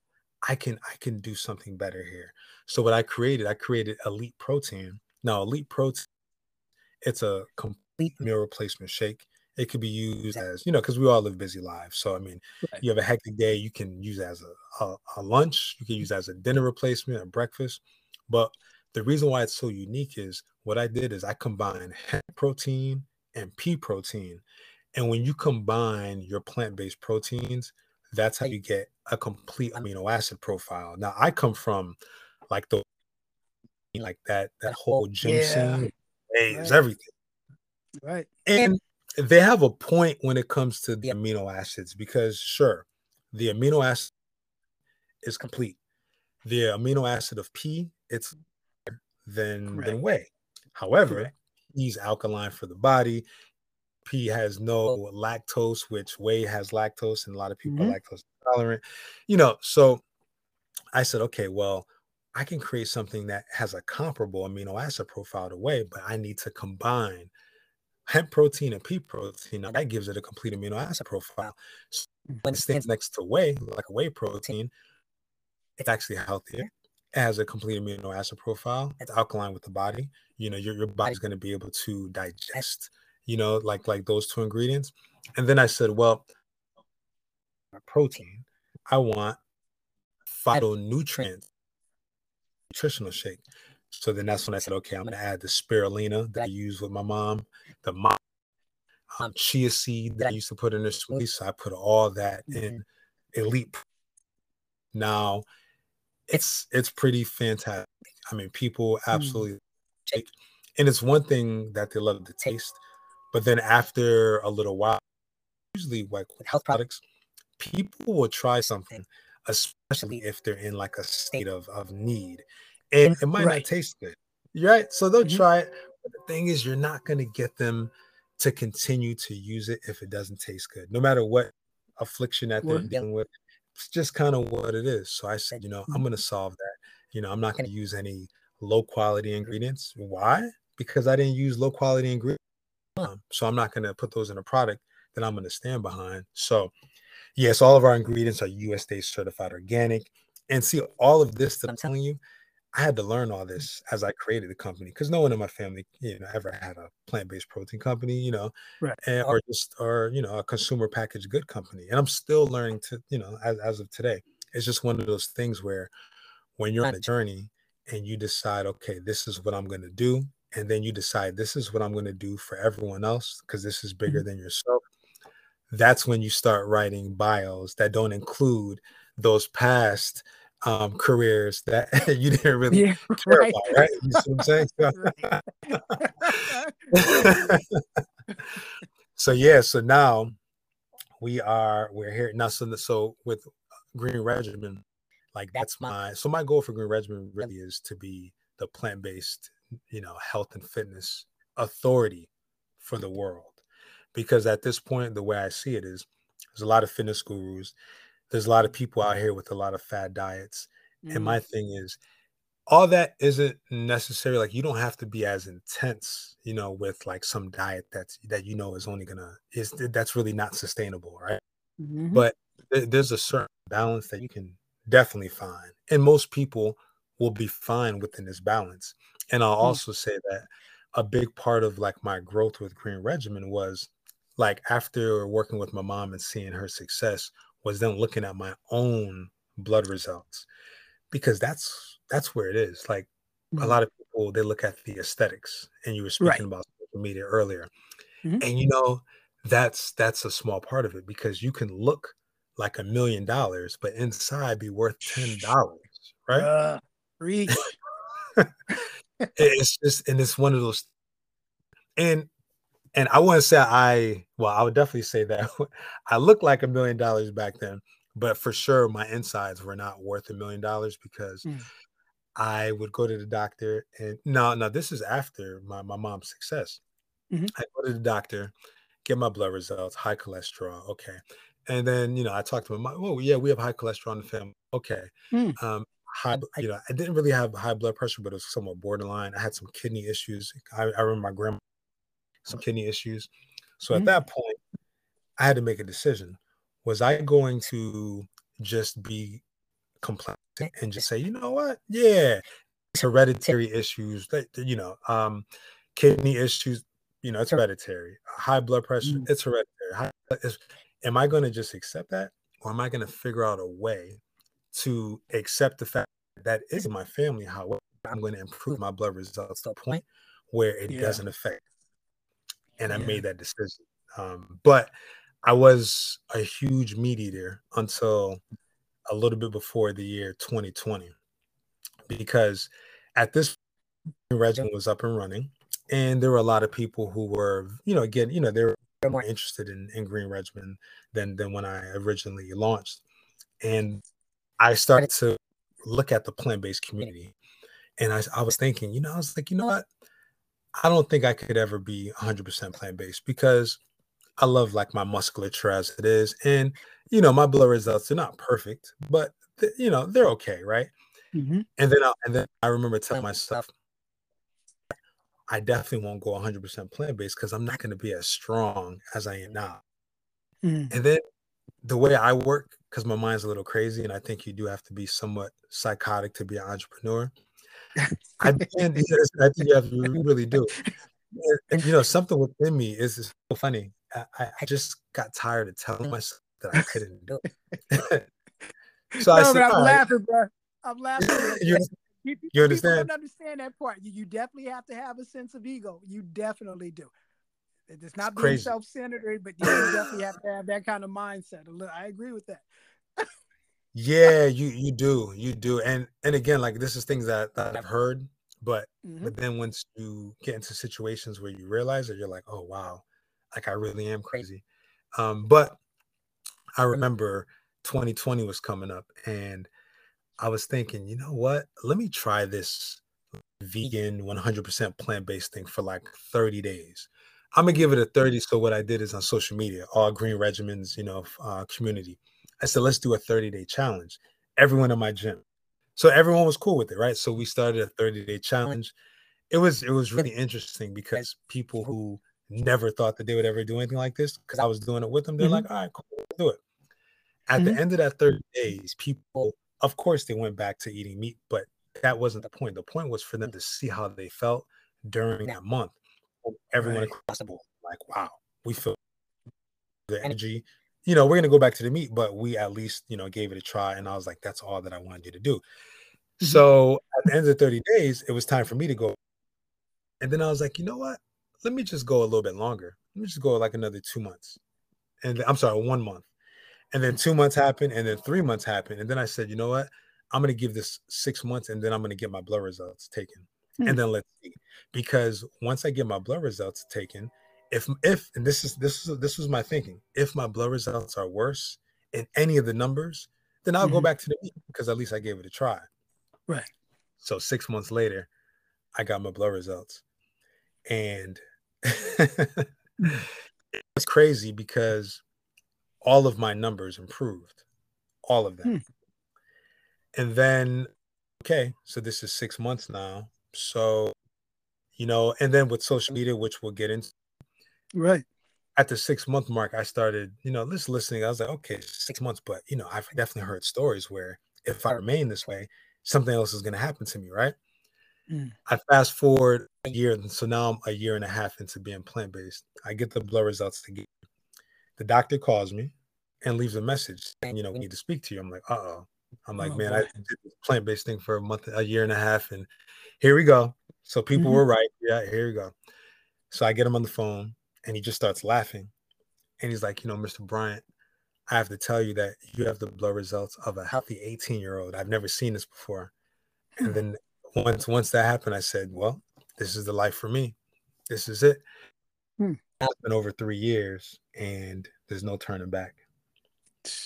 I can I can do something better here. So what I created, I created Elite Protein. Now Elite Protein, it's a complete meal replacement shake. It could be used as, you know, because we all live busy lives. So I mean, right. you have a hectic day, you can use as a, a, a lunch, you can use as a dinner replacement, a breakfast. But the reason why it's so unique is what I did is I combined hemp protein and pea protein. And when you combine your plant-based proteins, that's how you get a complete amino acid profile. Now I come from like the like that that whole gym yeah. scene is right. everything. Right. And they have a point when it comes to the amino acids because sure, the amino acid is complete. The amino acid of pea, it's than Correct. than whey. However, Correct. he's alkaline for the body. Pea has no lactose, which whey has lactose, and a lot of people mm-hmm. are lactose intolerant. You know, so I said, okay, well, I can create something that has a comparable amino acid profile to whey, but I need to combine hemp protein and pea protein. Now that gives it a complete amino acid profile. So mm-hmm. when it stands next to whey, like a whey protein, it's actually healthier. It has a complete amino acid profile. It's alkaline with the body. You know, your, your body's going to be able to digest you know, like like those two ingredients. And then I said, well, protein, I want phytonutrient nutritional shake. So then that's when I said, okay, I'm gonna add the spirulina that I use with my mom, the mom, um, chia seed that I used to put in the smoothie. So I put all that in elite. Now it's it's pretty fantastic. I mean, people mm. absolutely take, and it's one thing that they love the taste but then after a little while, usually like with health products, people will try something, especially if they're in like a state of, of need. And it might right. not taste good. Right. So they'll mm-hmm. try it. But the thing is, you're not going to get them to continue to use it if it doesn't taste good, no matter what affliction that they're dealing with. It's just kind of what it is. So I said, you know, I'm mm-hmm. going to solve that. You know, I'm not going to use any low quality ingredients. Why? Because I didn't use low quality ingredients um, so I'm not going to put those in a product that I'm going to stand behind. So, yes, all of our ingredients are USDA certified organic. And see, all of this that I'm telling you, I had to learn all this as I created the company because no one in my family, you know, ever had a plant-based protein company, you know, right. and, or just or you know a consumer packaged good company. And I'm still learning to, you know, as, as of today. It's just one of those things where when you're on a journey and you decide, okay, this is what I'm going to do, and then you decide this is what I'm going to do for everyone else because this is bigger mm-hmm. than yourself, that's when you start writing bios that don't include those past um, careers that you didn't really yeah, care right. about, right? You see what I'm saying? so yeah, so now we are we're here now. So so with Green Regimen, like that's my so my goal for Green Regimen really is to be the plant based you know health and fitness authority for the world because at this point the way i see it is there's a lot of fitness gurus there's a lot of people out here with a lot of fad diets mm-hmm. and my thing is all that isn't necessary like you don't have to be as intense you know with like some diet that's that you know is only gonna is that's really not sustainable right mm-hmm. but th- there's a certain balance that you can definitely find and most people will be fine within this balance and I'll mm. also say that a big part of like my growth with Green Regimen was like after working with my mom and seeing her success was then looking at my own blood results because that's that's where it is. Like mm-hmm. a lot of people they look at the aesthetics and you were speaking right. about social media earlier. Mm-hmm. And you know, that's that's a small part of it because you can look like a million dollars, but inside be worth ten dollars, right? Uh, it's just and it's one of those and and I wouldn't say I well, I would definitely say that I looked like a million dollars back then, but for sure my insides were not worth a million dollars because mm. I would go to the doctor and no, no, this is after my, my mom's success. Mm-hmm. I go to the doctor, get my blood results, high cholesterol. Okay. And then, you know, I talked to my mom. Oh, yeah, we have high cholesterol in the family. Okay. Mm. Um, high, you know, I didn't really have high blood pressure, but it was somewhat borderline. I had some kidney issues. I, I remember my grandma some kidney issues. So mm-hmm. at that point, I had to make a decision. Was I going to just be complacent and just say, you know what? Yeah, it's hereditary issues that you know, um, kidney issues, you know, it's hereditary. High blood pressure, mm-hmm. it's hereditary. High, it's, am I going to just accept that, or am I going to figure out a way to accept the fact that, that is my family? However, I'm going to improve my blood results to a point where it yeah. doesn't affect and I made that decision. Um, but I was a huge meat eater until a little bit before the year 2020, because at this regimen was up and running, and there were a lot of people who were, you know, again, you know, they were more interested in, in green regimen than than when I originally launched, and I started to look at the plant based community, and I, I was thinking, you know, I was like, you know what, I don't think I could ever be 100% plant based because I love like my musculature as it is, and you know my blood results are not perfect, but th- you know they're okay, right? Mm-hmm. And then I, and then I remember telling myself, I definitely won't go 100% plant based because I'm not going to be as strong as I am now. Mm-hmm. And then the way I work, because my mind's a little crazy, and I think you do have to be somewhat psychotic to be an entrepreneur. I think you have to really do. And, you know, something within me is, is so funny. I, I just got tired of telling myself that I couldn't do it. so no, I said, I'm laughing, bro. I'm laughing. you, you, you understand? don't understand that part. You, you definitely have to have a sense of ego. You definitely do. It's not it's being self-centered, but you definitely have to have that kind of mindset. I agree with that. Yeah, you you do. You do. And and again, like this is things that, that I've heard, but mm-hmm. but then once you get into situations where you realize that you're like, oh wow, like I really am crazy. Um, but I remember 2020 was coming up and I was thinking, you know what? Let me try this vegan 100% plant-based thing for like 30 days. I'm gonna give it a 30. So what I did is on social media, all green regimens, you know, uh, community. I said, let's do a 30 day challenge. Everyone in my gym. So everyone was cool with it, right? So we started a 30 day challenge. It was it was really interesting because people who never thought that they would ever do anything like this, because I was doing it with them, they're mm-hmm. like, all right, cool, do it. At mm-hmm. the end of that 30 days, people, of course, they went back to eating meat, but that wasn't the point. The point was for them to see how they felt during that month. Everyone across the board, like, wow, we feel the energy you know, we're gonna go back to the meat, but we at least, you know, gave it a try. And I was like, that's all that I wanted you to do. Mm-hmm. So at the end of the 30 days, it was time for me to go. And then I was like, you know what? Let me just go a little bit longer. Let me just go like another two months. And I'm sorry, one month. And then two months happened, and then three months happened. And then I said, you know what? I'm gonna give this six months and then I'm gonna get my blood results taken. Mm-hmm. And then let's see. Because once I get my blood results taken, if if and this is this is this was my thinking if my blood results are worse in any of the numbers then i'll mm-hmm. go back to the meat because at least i gave it a try. Right. So six months later i got my blood results. And it's crazy because all of my numbers improved all of them. Hmm. and then okay so this is six months now. So you know and then with social media which we'll get into Right. At the six month mark, I started, you know, just listening. I was like, okay, six months, but you know, I've definitely heard stories where if I remain this way, something else is going to happen to me, right? Mm. I fast forward a year, so now I'm a year and a half into being plant based. I get the blood results to get. The doctor calls me and leaves a message, and you know, we need to speak to you. I'm like, uh oh. I'm like, oh, man, boy. I did this plant based thing for a month, a year and a half, and here we go. So people mm-hmm. were right. Yeah, here we go. So I get him on the phone and he just starts laughing. And he's like, you know, Mr. Bryant, I have to tell you that you have the blood results of a healthy 18 year old. I've never seen this before. And then once once that happened, I said, well, this is the life for me. This is it. Hmm. It's been over three years and there's no turning back.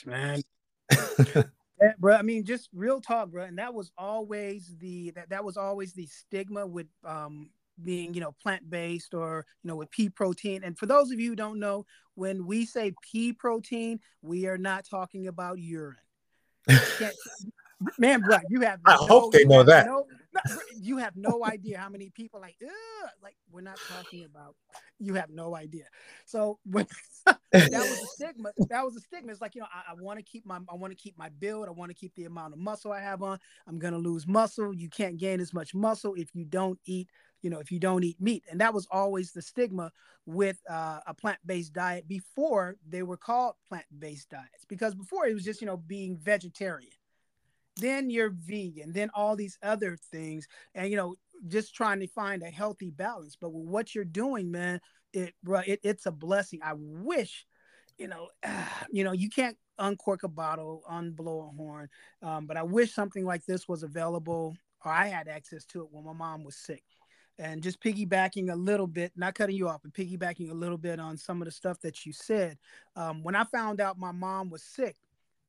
Man, yeah, bro. I mean, just real talk, bro. And that was always the that, that was always the stigma with um being you know plant based or you know with pea protein. And for those of you who don't know, when we say pea protein, we are not talking about urine. man, bro, you have. I no, hope they know that. No, you have no idea how many people like, like we're not talking about. You have no idea. So when that was a stigma, that was a stigma. It's like you know, I, I want to keep my, I want to keep my build. I want to keep the amount of muscle I have on. I'm gonna lose muscle. You can't gain as much muscle if you don't eat. You know, if you don't eat meat, and that was always the stigma with uh, a plant-based diet before they were called plant-based diets. Because before it was just you know being vegetarian then you're vegan, then all these other things, and you know, just trying to find a healthy balance. But with what you're doing, man, it, it it's a blessing. I wish, you know, uh, you know, you can't uncork a bottle, unblow a horn, um, but I wish something like this was available, or I had access to it when my mom was sick. And just piggybacking a little bit, not cutting you off, but piggybacking a little bit on some of the stuff that you said. Um, when I found out my mom was sick,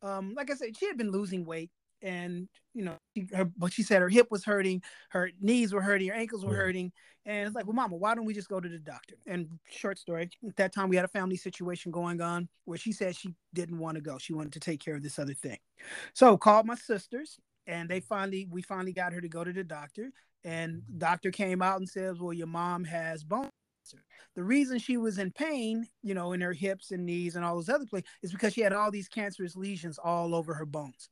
um, like I said, she had been losing weight and you know, she, her, but she said her hip was hurting, her knees were hurting, her ankles were hurting, and it's like, well, Mama, why don't we just go to the doctor? And short story, at that time we had a family situation going on where she said she didn't want to go, she wanted to take care of this other thing. So called my sisters, and they finally, we finally got her to go to the doctor, and doctor came out and says, well, your mom has bone cancer. the reason she was in pain, you know, in her hips and knees and all those other places is because she had all these cancerous lesions all over her bones.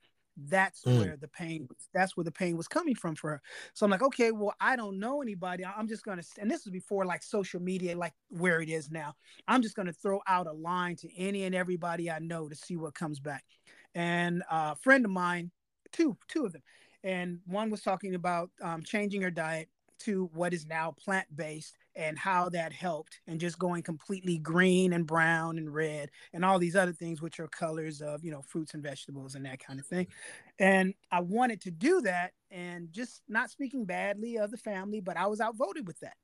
That's mm. where the pain that's where the pain was coming from for her. So I'm like, okay, well, I don't know anybody. I'm just gonna and this is before like social media, like where it is now. I'm just gonna throw out a line to any and everybody I know to see what comes back. And a friend of mine, two, two of them, and one was talking about um, changing her diet to what is now plant based and how that helped and just going completely green and brown and red and all these other things which are colors of you know fruits and vegetables and that kind of thing and i wanted to do that and just not speaking badly of the family but i was outvoted with that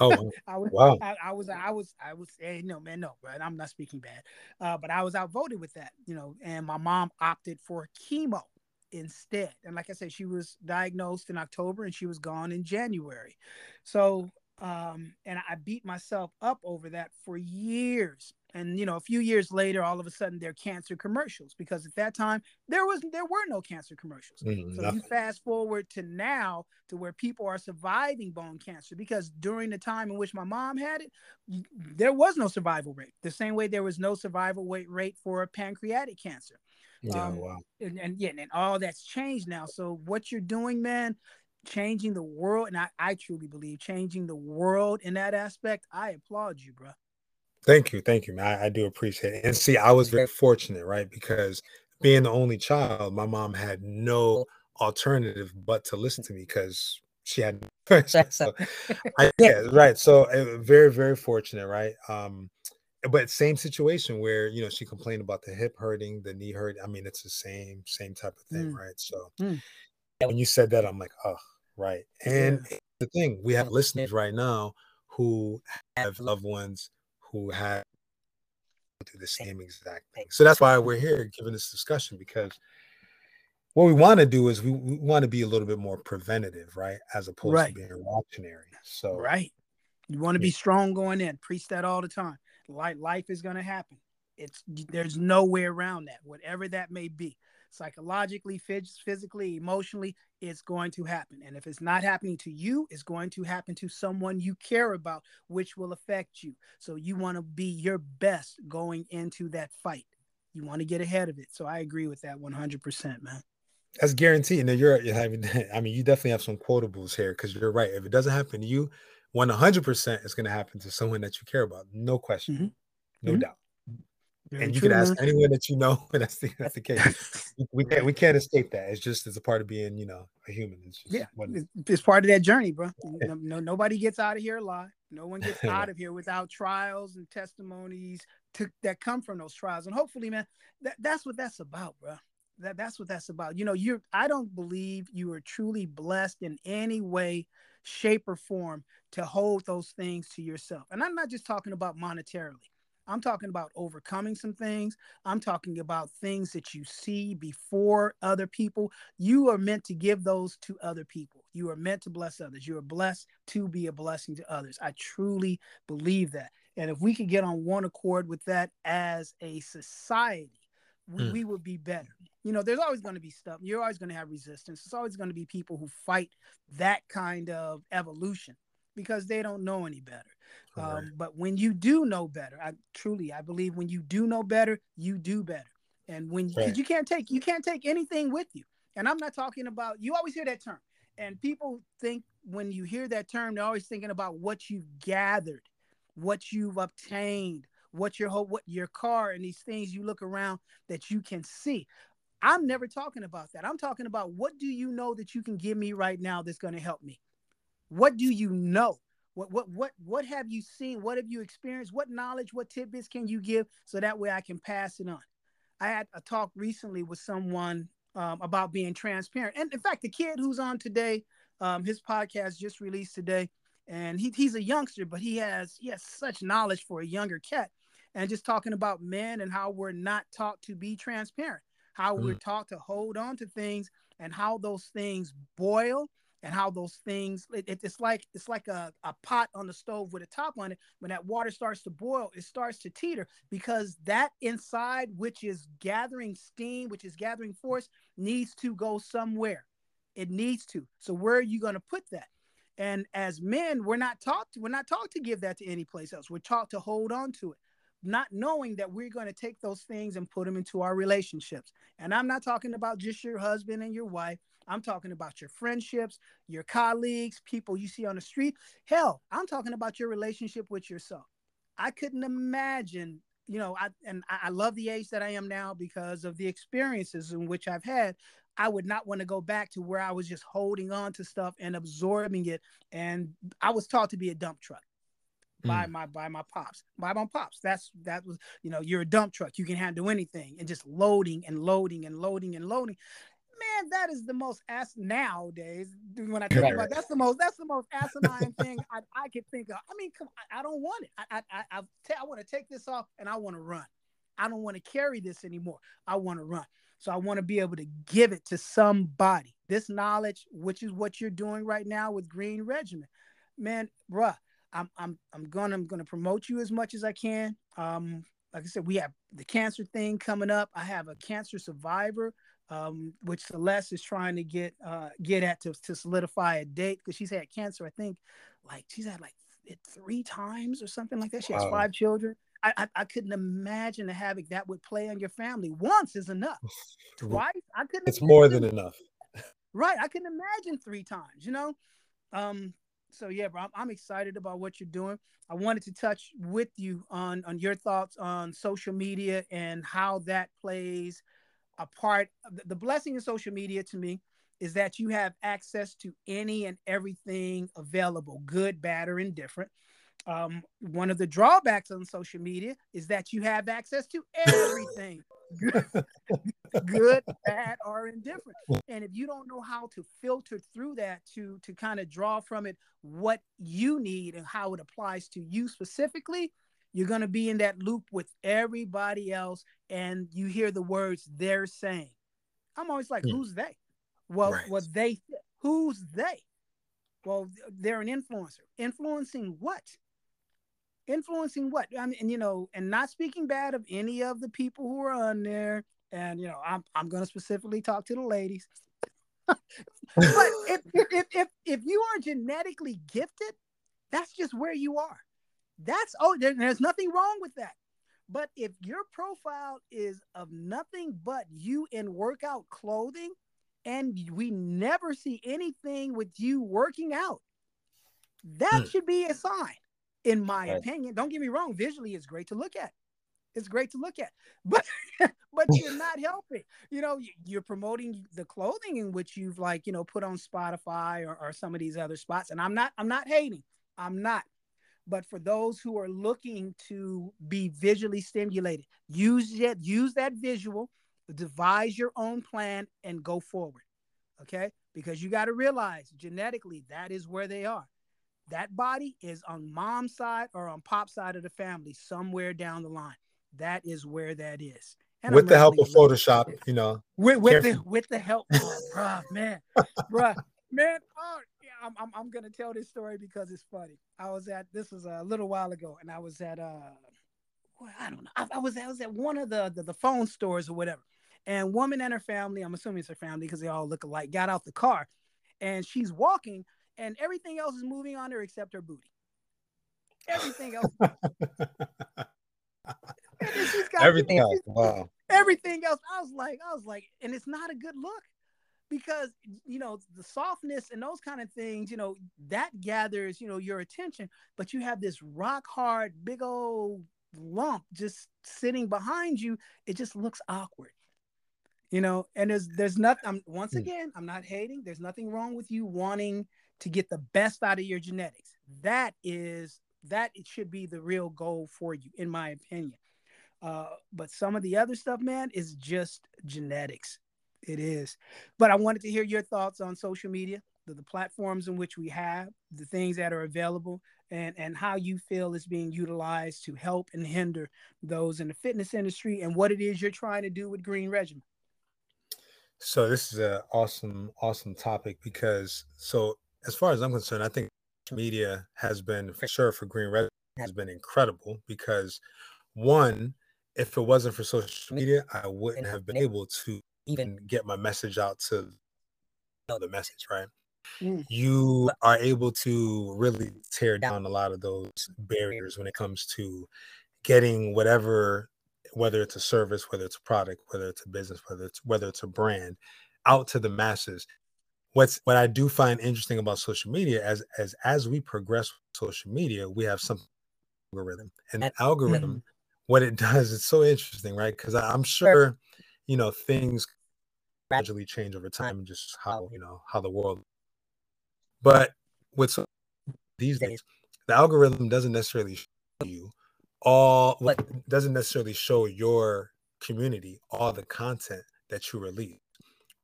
Oh, I was, wow! I, I, was, I was, I was. Hey, no, man, no, right? I'm not speaking bad, uh, but I was outvoted with that, you know. And my mom opted for chemo instead. And like I said, she was diagnosed in October and she was gone in January. So um, and I beat myself up over that for years. And you know, a few years later, all of a sudden, there are cancer commercials because at that time there was there were no cancer commercials. Mm, so you fast forward to now to where people are surviving bone cancer because during the time in which my mom had it, there was no survival rate. The same way there was no survival rate for pancreatic cancer. Yeah, um, wow. And, and yeah, and all that's changed now. So what you're doing, man, changing the world, and I, I truly believe changing the world in that aspect, I applaud you, bro. Thank you. Thank you, man. I, I do appreciate it. And see, I was very fortunate, right? Because being the only child, my mom had no alternative but to listen to me because she had so I, yeah right so uh, very very fortunate right um but same situation where you know she complained about the hip hurting the knee hurt i mean it's the same same type of thing mm. right so mm. when you said that i'm like oh right? And yeah. the thing, we have listeners right now who have loved ones who have do the same exact thing. So that's why we're here giving this discussion because what we want to do is we, we want to be a little bit more preventative, right? As opposed right. to being reactionary. So right. You want to be strong going in. Preach that all the time. Life, life is going to happen. It's there's no way around that, whatever that may be psychologically, physically, emotionally, it's going to happen. And if it's not happening to you, it's going to happen to someone you care about, which will affect you. So you want to be your best going into that fight. You want to get ahead of it. So I agree with that 100%, man. That's guaranteed. And you're, you're having, I mean, you definitely have some quotables here because you're right. If it doesn't happen to you, 100% is going to happen to someone that you care about. No question. Mm-hmm. No mm-hmm. doubt. Very and you true, can ask man. anyone that you know. That's the that's the case. we can't we can't escape that. It's just it's a part of being you know a human. It's yeah, it's part of that journey, bro. no, no, nobody gets out of here alive. No one gets out of here without trials and testimonies to, that come from those trials. And hopefully, man, that, that's what that's about, bro. That that's what that's about. You know, you're. I don't believe you are truly blessed in any way, shape, or form to hold those things to yourself. And I'm not just talking about monetarily. I'm talking about overcoming some things. I'm talking about things that you see before other people. You are meant to give those to other people. You are meant to bless others. You are blessed to be a blessing to others. I truly believe that. And if we could get on one accord with that as a society, we, mm. we would be better. You know, there's always going to be stuff. You're always going to have resistance. It's always going to be people who fight that kind of evolution because they don't know any better. Right. Um, but when you do know better, I truly I believe when you do know better, you do better. And when right. you can't take you can't take anything with you. And I'm not talking about you always hear that term. And people think when you hear that term, they're always thinking about what you've gathered, what you've obtained, what your whole what your car and these things you look around that you can see. I'm never talking about that. I'm talking about what do you know that you can give me right now that's going to help me? What do you know? What what what what have you seen? What have you experienced? What knowledge, what tidbits can you give so that way I can pass it on? I had a talk recently with someone um, about being transparent, and in fact, the kid who's on today, um, his podcast just released today, and he, he's a youngster, but he has he has such knowledge for a younger cat, and just talking about men and how we're not taught to be transparent, how mm. we're taught to hold on to things, and how those things boil and how those things it, it's like it's like a, a pot on the stove with a top on it. When that water starts to boil it starts to teeter because that inside which is gathering steam which is gathering force needs to go somewhere. It needs to. So where are you going to put that? And as men we're not taught to, we're not taught to give that to any place else. We're taught to hold on to it not knowing that we're going to take those things and put them into our relationships and i'm not talking about just your husband and your wife I'm talking about your friendships, your colleagues, people you see on the street. Hell, I'm talking about your relationship with yourself. I couldn't imagine, you know, I and I love the age that I am now because of the experiences in which I've had. I would not want to go back to where I was just holding on to stuff and absorbing it. And I was taught to be a dump truck by mm. my by my pops by my pops that's that was you know you're a dump truck you can handle anything and just loading and loading and loading and loading man, that is the most ass nowadays. When I think right. about that's the most that's the most asinine thing I, I could think of. I mean, come I, I don't want it. I I I, I, I want to take this off and I want to run. I don't want to carry this anymore. I want to run. So I want to be able to give it to somebody. This knowledge, which is what you're doing right now with Green Regimen, man, bruh. I'm I'm I'm gonna I'm gonna promote you as much as I can. Um, like I said, we have the cancer thing coming up. I have a cancer survivor um, which Celeste is trying to get uh, get at to, to solidify a date because she's had cancer. I think like she's had like it three times or something like that. She has five children. I, I, I couldn't imagine the havoc that would play on your family. Once is enough. Twice, I couldn't. It's more than enough. right, I can imagine three times. You know, um, so yeah, bro, I'm, I'm, excited about what you're doing. I wanted to touch with you on on your thoughts on social media and how that plays a part the blessing of social media to me is that you have access to any and everything available, good, bad, or indifferent. Um, one of the drawbacks on social media is that you have access to everything good, bad, or indifferent. And if you don't know how to filter through that to to kind of draw from it what you need and how it applies to you specifically, you're going to be in that loop with everybody else and you hear the words they're saying. I'm always like, mm. who's they? Well, right. what they who's they? Well, they're an influencer. Influencing what? Influencing what? I mean, and you know, and not speaking bad of any of the people who are on there. And you know, I'm I'm gonna specifically talk to the ladies. but if, if if if you are genetically gifted, that's just where you are. That's oh, there, there's nothing wrong with that. But if your profile is of nothing but you in workout clothing, and we never see anything with you working out, that mm. should be a sign, in my right. opinion. Don't get me wrong, visually it's great to look at. It's great to look at, but but you're not helping. You know, you're promoting the clothing in which you've like you know put on Shopify or, or some of these other spots, and I'm not I'm not hating. I'm not. But for those who are looking to be visually stimulated, use that, use that visual, devise your own plan, and go forward. Okay, because you got to realize genetically that is where they are. that body is on mom's side or on pop's side of the family, somewhere down the line. That is where that is. And with I'm the help of Photoshop, you know. With with the with the help, oh, man, man. Oh, yeah, I'm, I'm I'm gonna tell this story because it's funny. I was at this was a little while ago, and I was at uh, well, I don't know. I, I was I was at one of the, the the phone stores or whatever, and woman and her family, I'm assuming it's her family because they all look alike, got out the car, and she's walking, and everything else is moving on her except her booty. Everything else. everything else. Wow. Everything else. I was like, I was like, and it's not a good look because you know the softness and those kind of things you know that gathers you know your attention but you have this rock hard big old lump just sitting behind you it just looks awkward you know and there's there's nothing i'm once hmm. again i'm not hating there's nothing wrong with you wanting to get the best out of your genetics that is that it should be the real goal for you in my opinion uh, but some of the other stuff, man, is just genetics. It is. But I wanted to hear your thoughts on social media, the, the platforms in which we have, the things that are available, and, and how you feel is being utilized to help and hinder those in the fitness industry and what it is you're trying to do with Green Regimen. So this is an awesome, awesome topic because so as far as I'm concerned, I think media has been for sure for Green Regimen has been incredible because one, if it wasn't for social media, I wouldn't have been able to even get my message out to the message, right? Mm. You are able to really tear down a lot of those barriers when it comes to getting whatever, whether it's a service, whether it's a product, whether it's a business, whether it's whether it's a brand, out to the masses. What's what I do find interesting about social media as as as we progress social media, we have some algorithm, and that algorithm mm what it does it's so interesting right? Because i'm sure. you know things gradually change over time. and just how you know how the world but with these days. the algorithm doesn't necessarily show you all what doesn't necessarily show your community all the content that you release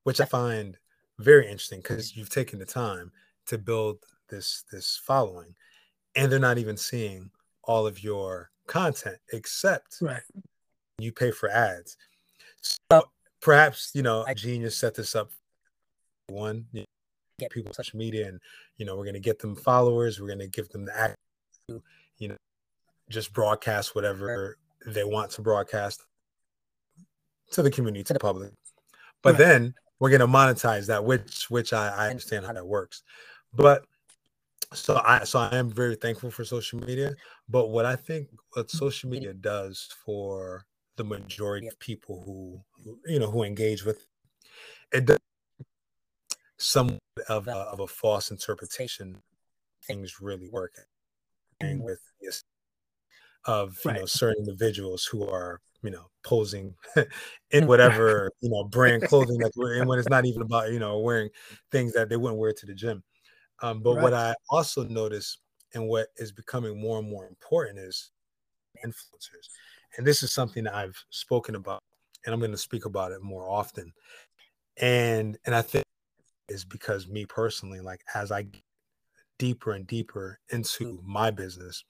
which i find very interesting because you've taken the time to build this this following and they're not even seeing all of your content except right. you pay for ads. So perhaps you know Genius set this up. One, you know, get people social media, and you know we're going to get them followers. We're going to give them the act, to, you know, just broadcast whatever they want to broadcast to the community, to the public. But right. then we're going to monetize that, which which I, I understand how that works. But so I so I am very thankful for social media. But what I think what social media does for the majority of people who, who you know who engage with it does some of a, of a false interpretation things really work and mm-hmm. with this of you right. know certain individuals who are you know posing in whatever you know brand clothing that we're in when it's not even about you know wearing things that they wouldn't wear to the gym um, but right. what I also notice and what is becoming more and more important is influencers. And this is something that I've spoken about and I'm going to speak about it more often. And and I think is because me personally, like as I get deeper and deeper into my business,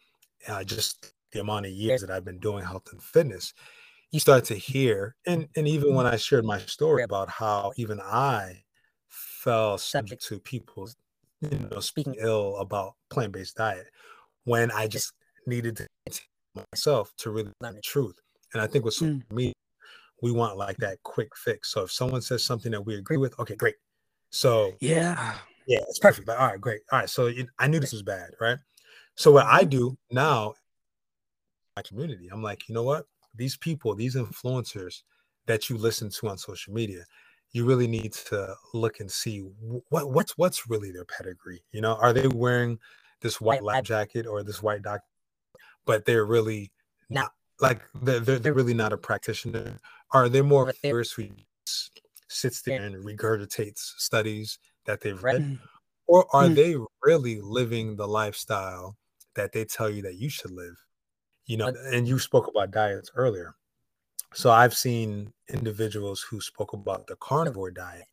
uh, just the amount of years that I've been doing health and fitness, you start to hear, and and even when I shared my story about how even I fell subject to people's you know, speaking ill about plant based diet when I just needed to myself to really learn the truth. And I think with mm. me, we want like that quick fix. So if someone says something that we agree with, okay, great. So yeah, yeah, it's perfect. But all right, great. All right, so I knew this was bad, right? So what I do now, my community, I'm like, you know what? These people, these influencers that you listen to on social media, you really need to look and see what what's what's really their pedigree. You know, are they wearing this white lab jacket or this white doc, but they're really not like they're, they're, they're really not a practitioner. Are they more of a theorist who sits there and regurgitates studies that they've read, or are mm. they really living the lifestyle that they tell you that you should live? You know, and you spoke about diets earlier. So I've seen individuals who spoke about the carnivore diet,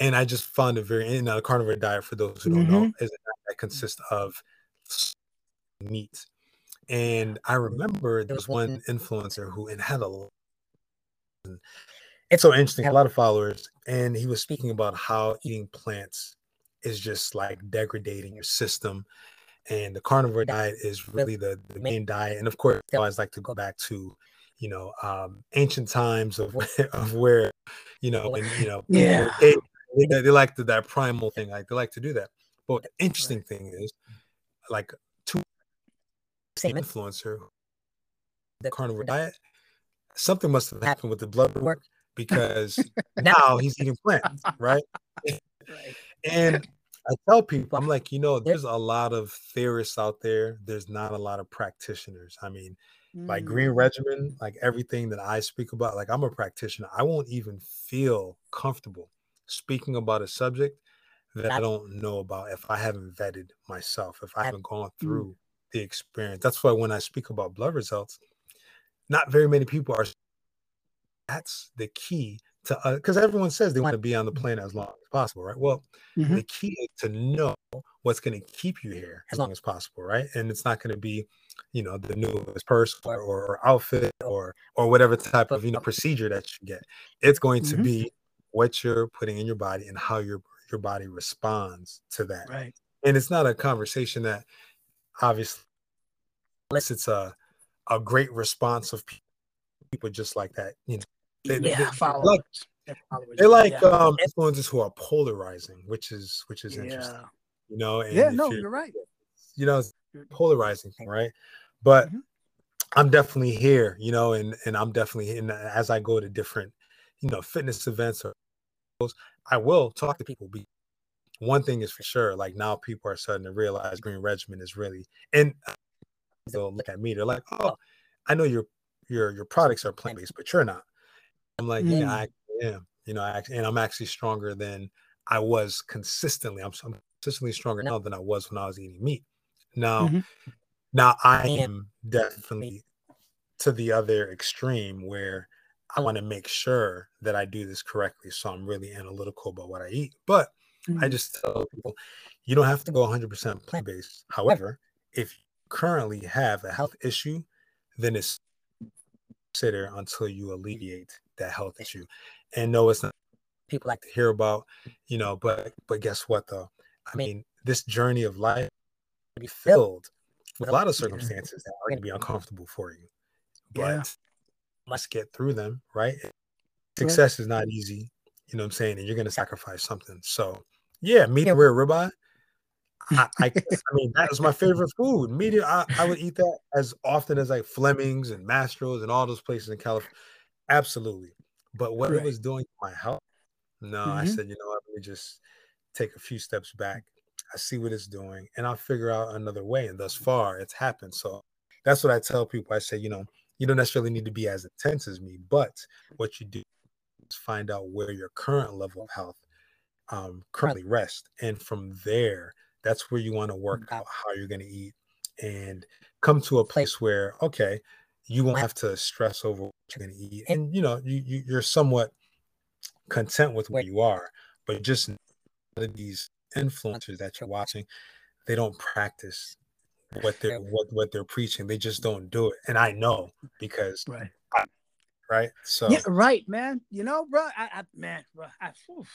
and I just found it very. You know, the carnivore diet, for those who don't mm-hmm. know, is a diet that consists of meat. And I remember there was one influencer who and had a it's so interesting, a lot of followers, and he was speaking about how eating plants is just like degrading your system. And the carnivore diet is really the, the main diet. And of course, I always like to go back to, you know, um, ancient times of of where, you know, when you know, yeah, they, they, they like to, that primal thing, like they like to do that. But the interesting right. thing is, like, two same influencer, the carnivore diet, something must have happened with the blood work because now he's eating plants, right? right? And I tell people, I'm like, you know, there's a lot of theorists out there. There's not a lot of practitioners. I mean, mm. like Green mm. Regimen, like everything that I speak about, like I'm a practitioner. I won't even feel comfortable speaking about a subject that I don't know about if I haven't vetted myself, if I haven't gone mm. through mm. the experience. That's why when I speak about blood results, not very many people are. That's the key to because uh, everyone says they want to be on the planet as long as possible, right? Well, mm-hmm. the key is to know what's going to keep you here as long as possible, right? And it's not going to be, you know, the newest purse or, or, outfit or or whatever type of you know procedure that you get. It's going mm-hmm. to be what you're putting in your body and how your your body responds to that. Right. And it's not a conversation that obviously unless it's a a great response of people just like that, you know, they, yeah, they, like, they're like yeah. um, influencers who are polarizing, which is which is interesting. You know, yeah, no, you're, you're, right. You know, polarizing thing, right? But mm-hmm. I'm definitely here, you know, and and I'm definitely in as I go to different, you know, fitness events or I will talk to people. Be one thing is for sure, like now people are starting to realize Green Regimen is really and they'll look at me, they're like, Oh, I know your your your products are plant based, but you're not. I'm like, mm. yeah, I am. You know, I, and I'm actually stronger than I was consistently. I'm, I'm consistently stronger now than I was when I was eating meat. Now, mm-hmm. now I am definitely to the other extreme where I want to make sure that I do this correctly. So I'm really analytical about what I eat. But mm-hmm. I just tell people, you don't have to go 100% plant based. However, if you currently have a health issue, then it's consider until you alleviate that health issue. And no, it's not people like to hear about, you know, but but guess what though? I mean, this journey of life be filled with a lot of circumstances that are going to be uncomfortable for you. But yeah. must get through them, right? Success is not easy, you know what I'm saying? And you're going to sacrifice something. So, yeah, medium rare ribeye. I, I, I, mean, that was my favorite food. Medium, I, I, would eat that as often as like Fleming's and Mastro's and all those places in California. Absolutely. But what right. it was doing to my health, no, mm-hmm. I said, you know what, let me just take a few steps back. I see what it's doing and I'll figure out another way. And thus far, it's happened. So that's what I tell people. I say, you know, you don't necessarily need to be as intense as me, but what you do is find out where your current level of health um, currently rests. And from there, that's where you want to work out how you're going to eat and come to a place where, okay, you won't have to stress over what you're going to eat. And, you know, you, you, you're somewhat content with where you are, but just these influencers that you're watching, they don't practice what they're what, what they're preaching. They just don't do it. And I know because right. I, right. So yeah, right, man. You know, bro, I, I man, bro, I, oof,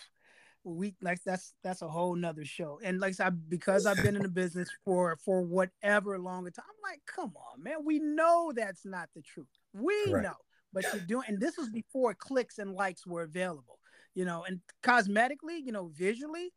we like that's that's a whole nother show. And like I said, because I've been in the business for for whatever longer time, I'm like, come on, man. We know that's not the truth. We right. know, but you're doing, and this was before clicks and likes were available. You know, and cosmetically, you know, visually,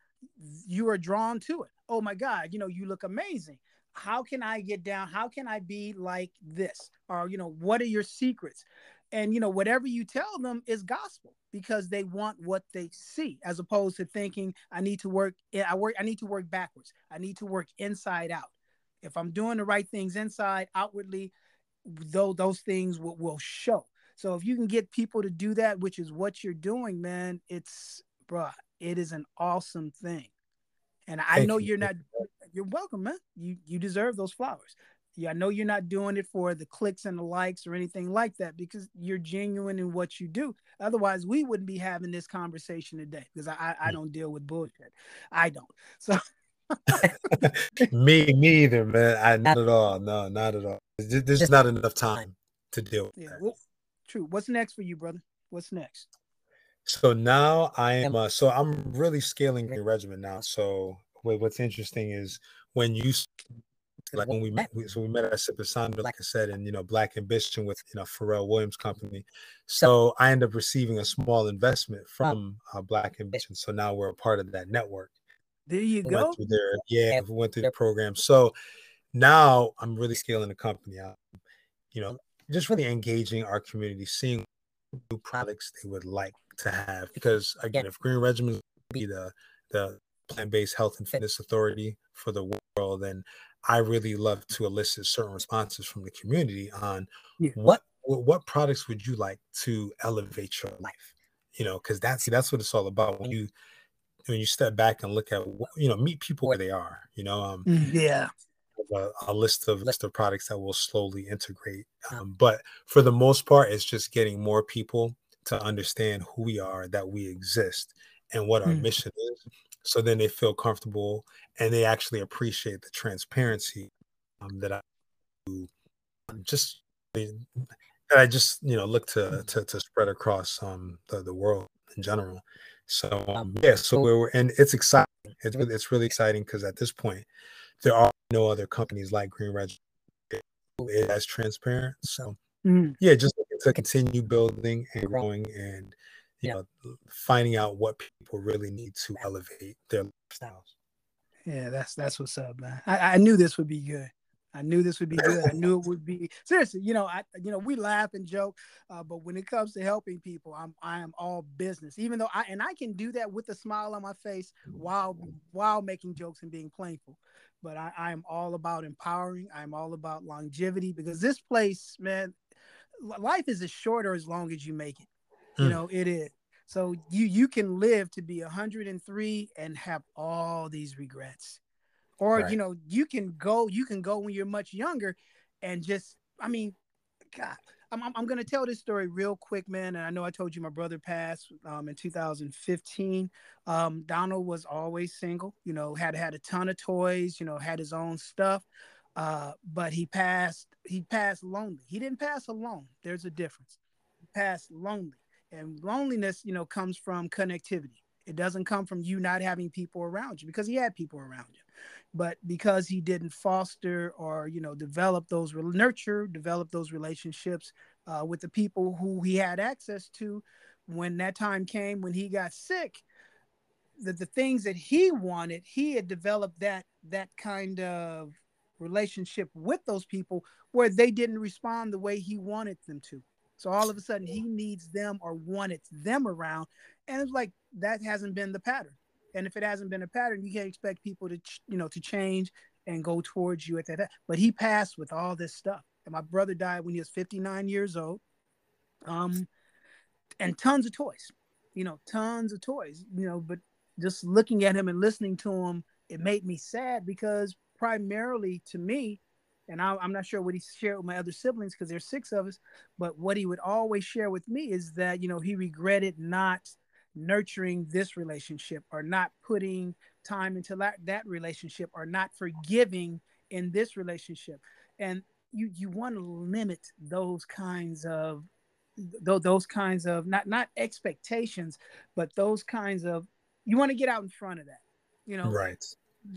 you are drawn to it. Oh my God, you know, you look amazing. How can I get down? How can I be like this? Or you know, what are your secrets? and you know whatever you tell them is gospel because they want what they see as opposed to thinking i need to work eh, i work i need to work backwards i need to work inside out if i'm doing the right things inside outwardly though those things will, will show so if you can get people to do that which is what you're doing man it's bruh it is an awesome thing and i Thank know you. are not you're welcome man you you deserve those flowers yeah, I know you're not doing it for the clicks and the likes or anything like that because you're genuine in what you do. Otherwise, we wouldn't be having this conversation today because I, I, I mm. don't deal with bullshit. I don't. So me, neither, man. I not at all. No, not at all. There's just not enough time to deal with yeah, that. Well, true. What's next for you, brother? What's next? So now I am. Uh, so I'm really scaling Green Regimen now. So what's interesting is when you like when we met, we, so we met at Sip Sonder, like I said, and you know, Black Ambition with you know Pharrell Williams Company. So I end up receiving a small investment from uh, Black Ambition. So now we're a part of that network. There you we go. Their, yeah, we went through the program. So now I'm really scaling the company out. You know, just really engaging our community, seeing new products they would like to have. Because again, if Green Regimen be the the plant-based health and fitness authority for the world, then I really love to elicit certain responses from the community on yeah. what what products would you like to elevate your life? You know because that's that's what it's all about. When you when you step back and look at you know meet people where they are you know um mm, yeah. A, a, list of list of products that will slowly integrate um, but for the most part it's just getting more people to understand who we are that we exist and what our mm. mission is so then they feel comfortable and they actually appreciate the transparency um, that I do. Um, just that I just you know look to to, to spread across um, the the world in general. So um, yeah, so we're and it's exciting. It's it's really exciting because at this point there are no other companies like Green Red as transparent. So mm-hmm. yeah, just to continue building and growing and you yeah. know finding out what people really need to elevate their lifestyles. Yeah, that's that's what's up, man. I, I knew this would be good. I knew this would be good. I knew it would be seriously. You know, I you know we laugh and joke, uh, but when it comes to helping people, I'm I am all business. Even though I and I can do that with a smile on my face while while making jokes and being playful. But I, I am all about empowering. I'm all about longevity because this place, man, life is as short or as long as you make it. You hmm. know, it is. So you you can live to be 103 and have all these regrets. Or right. you know, you can go you can go when you're much younger and just I mean, god, I'm, I'm, going to tell this story real quick, man. And I know I told you my brother passed um, in 2015. Um, Donald was always single, you know, had had a ton of toys, you know, had his own stuff. Uh, but he passed, he passed lonely. He didn't pass alone. There's a difference. He passed lonely and loneliness you know comes from connectivity it doesn't come from you not having people around you because he had people around you but because he didn't foster or you know develop those nurture develop those relationships uh, with the people who he had access to when that time came when he got sick the, the things that he wanted he had developed that that kind of relationship with those people where they didn't respond the way he wanted them to so all of a sudden he needs them or wanted them around. And it's like that hasn't been the pattern. And if it hasn't been a pattern, you can't expect people to, you know, to change and go towards you at that. But he passed with all this stuff. And my brother died when he was 59 years old. Um, and tons of toys, you know, tons of toys, you know, but just looking at him and listening to him, it made me sad because primarily to me, and I, am not sure what he shared with my other siblings because there's six of us. But what he would always share with me is that you know he regretted not nurturing this relationship or not putting time into that, that relationship or not forgiving in this relationship. And you you want to limit those kinds of those, those kinds of not not expectations, but those kinds of you want to get out in front of that. You know, right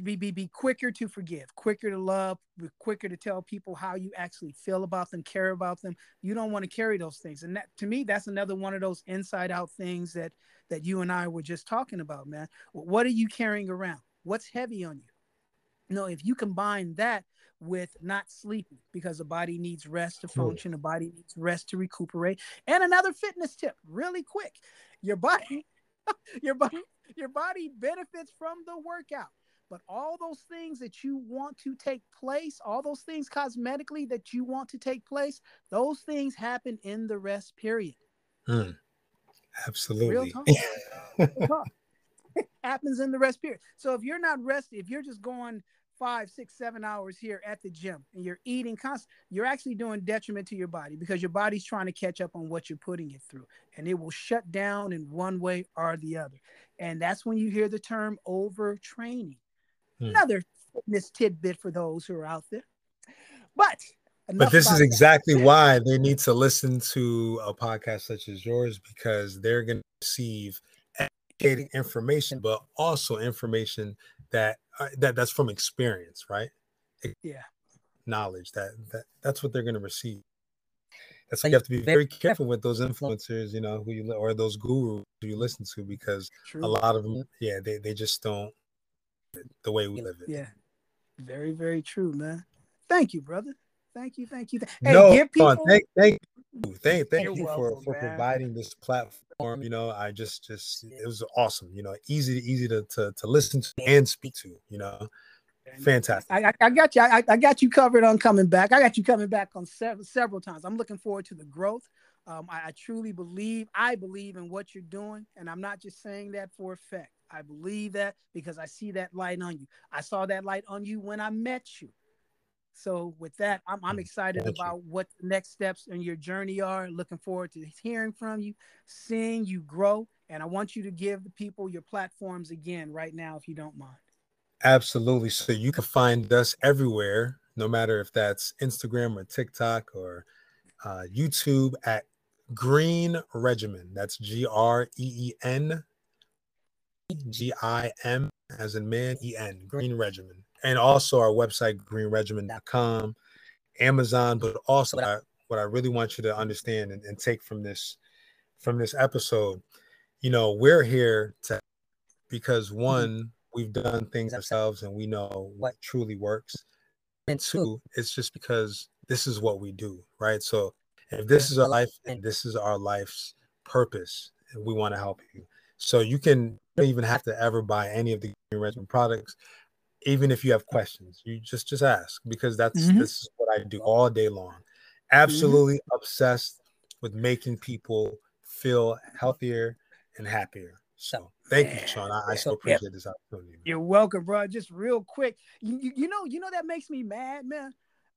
be, be be quicker to forgive, quicker to love, quicker to tell people how you actually feel about them, care about them. You don't want to carry those things, and that to me, that's another one of those inside out things that that you and I were just talking about, man. What are you carrying around? What's heavy on you? You know, if you combine that with not sleeping because the body needs rest to function, the body needs rest to recuperate, and another fitness tip, really quick, your body, your body, mm-hmm. your body benefits from the workout but all those things that you want to take place, all those things cosmetically that you want to take place, those things happen in the rest period. Hmm. Absolutely. Real talk. talk. Happens in the rest period. So if you're not rested, if you're just going five, six, seven hours here at the gym and you're eating constant, you're actually doing detriment to your body because your body's trying to catch up on what you're putting it through. And it will shut down in one way or the other. And that's when you hear the term overtraining Hmm. Another fitness tidbit for those who are out there. But but this is exactly that. why they need to listen to a podcast such as yours because they're going to receive educating information, but also information that uh, that that's from experience, right? Yeah, knowledge that that that's what they're going to receive. That's why you have to be very careful with those influencers, you know, who you or those gurus who you listen to because True. a lot of them, yeah, they they just don't the way we live it. Yeah, very very true, man. Thank you, brother. Thank you, thank you. Hey, no, give people. Thank, thank you, thank, thank you for for providing this platform. You know, I just just it was awesome. You know, easy easy to to, to listen to and speak to. You know, fantastic. I, I got you. I, I got you covered on coming back. I got you coming back on several several times. I'm looking forward to the growth. Um, I, I truly believe. I believe in what you're doing, and I'm not just saying that for effect. I believe that because I see that light on you. I saw that light on you when I met you. So with that, I'm, I'm mm, excited Thank about you. what the next steps in your journey are. Looking forward to hearing from you, seeing you grow. And I want you to give the people your platforms again right now, if you don't mind. Absolutely. So you can find us everywhere, no matter if that's Instagram or TikTok or uh, YouTube at Green Regimen. That's G R E E N G I M as in man, E N, Green Regimen. And also our website greenregimen.com amazon but also what I, what I really want you to understand and, and take from this from this episode you know we're here to because mm-hmm. one we've done things ourselves and we know what truly works. And two it's just because this is what we do right? So if this is our life and this is our life's purpose we want to help you. So you can don't even have to ever buy any of the green regimen products even if you have questions you just just ask because that's mm-hmm. this is what i do all day long. Absolutely mm-hmm. obsessed with making people feel healthier and happier. So thank you Shaun. I, I so appreciate this opportunity you're welcome bro. Just real quick you, you know you know that makes me mad man?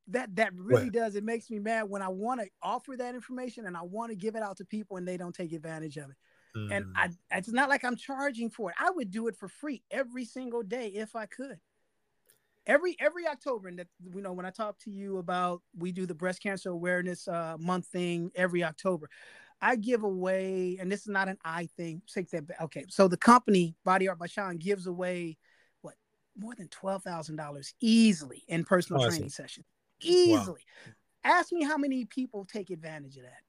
That that really does. It makes me mad when i want to offer that information and i want to give it out to people and they don't take advantage of it mm. and I, it's not like i'm charging for it i would do it for free every single day if i could every every October, and that you know when I talk to you about we do the breast cancer awareness uh, month thing every October. I give away, and this is not an I thing. Take that back. Okay, so the company Body Art by Shaun gives away what more than twelve thousand dollars easily in personal awesome. training sessions. Easily. Wow. Ask me how many people take advantage of that.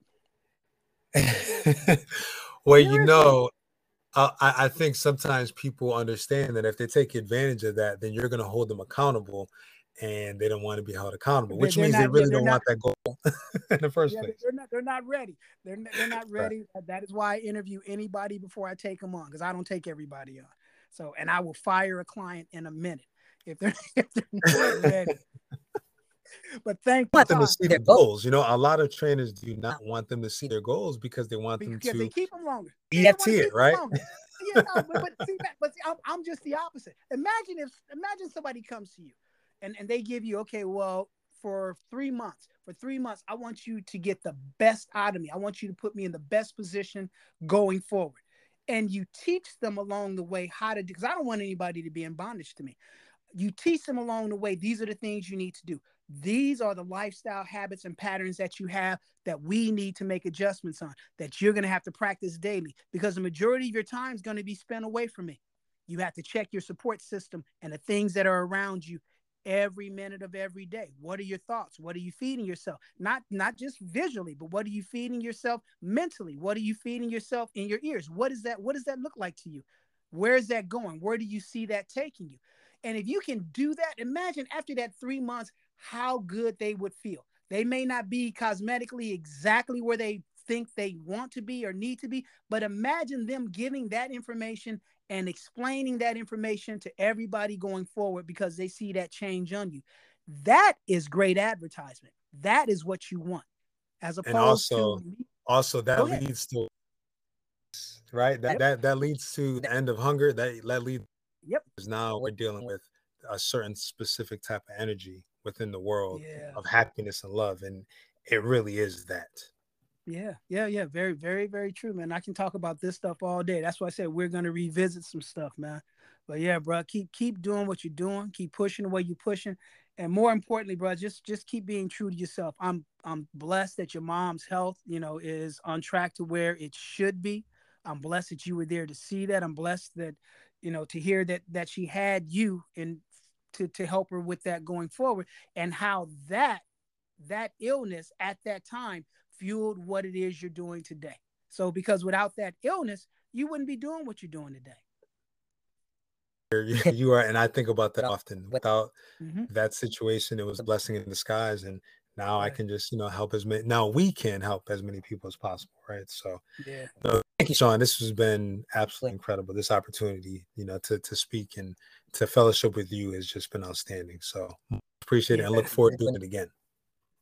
well, you know, I, I, think sometimes people understand that if they take advantage of that, then you're going to hold them accountable, and they don't want to be held accountable, which they're means not, they really don't not, want that goal in the first yeah, place. They're not. They're not ready. They're they're not ready. Right. That is why I interview anybody before I take them on because I don't take everybody on. So, and I will fire a client in a minute if they're if they're not ready. but thank want them to see their goals. You know, a lot of trainers do uh not want them to see their goals because they want because them to they keep them longer. EFT it, right? yeah, no, but, but, see, but see, I'm, I'm just the opposite. Imagine if imagine somebody comes to you and, and they give you, okay, well, for three months, for three months, I want you to get the best out of me. I want you to put me in the best position going forward. And you teach them along the way how to do because I don't want anybody to be in bondage to me. You teach them along the way, these are the things you need to do. These are the lifestyle habits and patterns that you have that we need to make adjustments on, that you're going to have to practice daily because the majority of your time is going to be spent away from me. You have to check your support system and the things that are around you every minute of every day. What are your thoughts? What are you feeding yourself? Not not just visually, but what are you feeding yourself mentally? What are you feeding yourself in your ears? What is that what does that look like to you? Where is that going? Where do you see that taking you? And if you can do that, imagine after that 3 months how good they would feel. They may not be cosmetically exactly where they think they want to be or need to be, but imagine them giving that information and explaining that information to everybody going forward because they see that change on you. That is great advertisement. That is what you want. As opposed and also, to also that leads to right that, that that leads to the end of hunger that that leads yep because now we're dealing with a certain specific type of energy within the world yeah. of happiness and love. And it really is that. Yeah, yeah, yeah. Very, very, very true, man. I can talk about this stuff all day. That's why I said we're gonna revisit some stuff, man. But yeah, bro, keep keep doing what you're doing. Keep pushing the way you're pushing, and more importantly, bro, just just keep being true to yourself. I'm I'm blessed that your mom's health, you know, is on track to where it should be. I'm blessed that you were there to see that. I'm blessed that, you know, to hear that that she had you and to to help her with that going forward, and how that that illness at that time fueled what it is you're doing today. So because without that illness, you wouldn't be doing what you're doing today. You are, and I think about that often. Without mm-hmm. that situation, it was a blessing in disguise, and now. I can just you know help as many. Now we can help as many people as possible, right? So, yeah. So thank you, Shaun. This has been absolutely incredible. This opportunity, you know, to to speak and to fellowship with you has just been outstanding. So appreciate it and look forward to doing it again.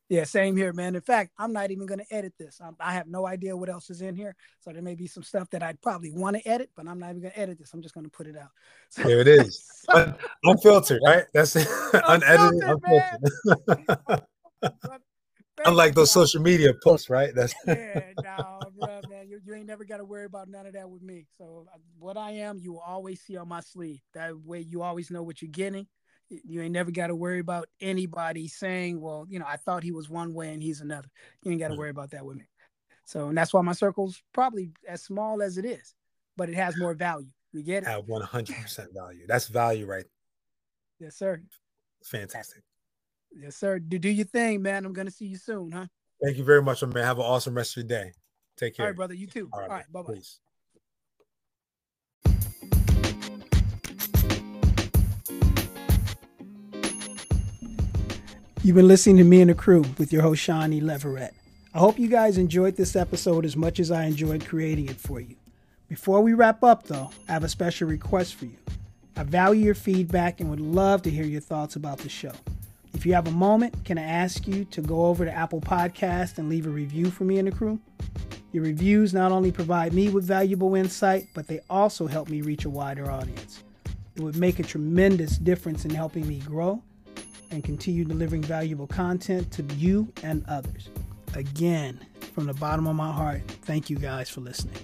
Yeah, same here, man. In fact, I'm not even going to edit this. I'm, i have no idea what else is in here. So there may be some stuff that I'd probably want to edit, but I'm not even going to edit this. I'm just going to put it out. So, there it is. unfiltered, right? That's unedited, unfiltered. Unlike those social media posts, right? That's yeah, no, bro. You, you ain't never got to worry about none of that with me. So uh, what I am, you will always see on my sleeve. That way, you always know what you're getting you ain't never got to worry about anybody saying, well, you know, I thought he was one way and he's another. You ain't got to mm. worry about that with me. So, and that's why my circle's probably as small as it is, but it has more value. You get it? At 100% value. That's value, right? Yes, sir. Fantastic. Yes, sir. Do, do your thing, man. I'm going to see you soon, huh? Thank you very much, man. Have an awesome rest of your day. Take care. All right, brother. You too. All right. right bye bye. You've been listening to me and the crew with your host, Shawnee Leverett. I hope you guys enjoyed this episode as much as I enjoyed creating it for you. Before we wrap up, though, I have a special request for you. I value your feedback and would love to hear your thoughts about the show. If you have a moment, can I ask you to go over to Apple Podcast and leave a review for me and the crew? Your reviews not only provide me with valuable insight, but they also help me reach a wider audience. It would make a tremendous difference in helping me grow and continue delivering valuable content to you and others. Again, from the bottom of my heart, thank you guys for listening.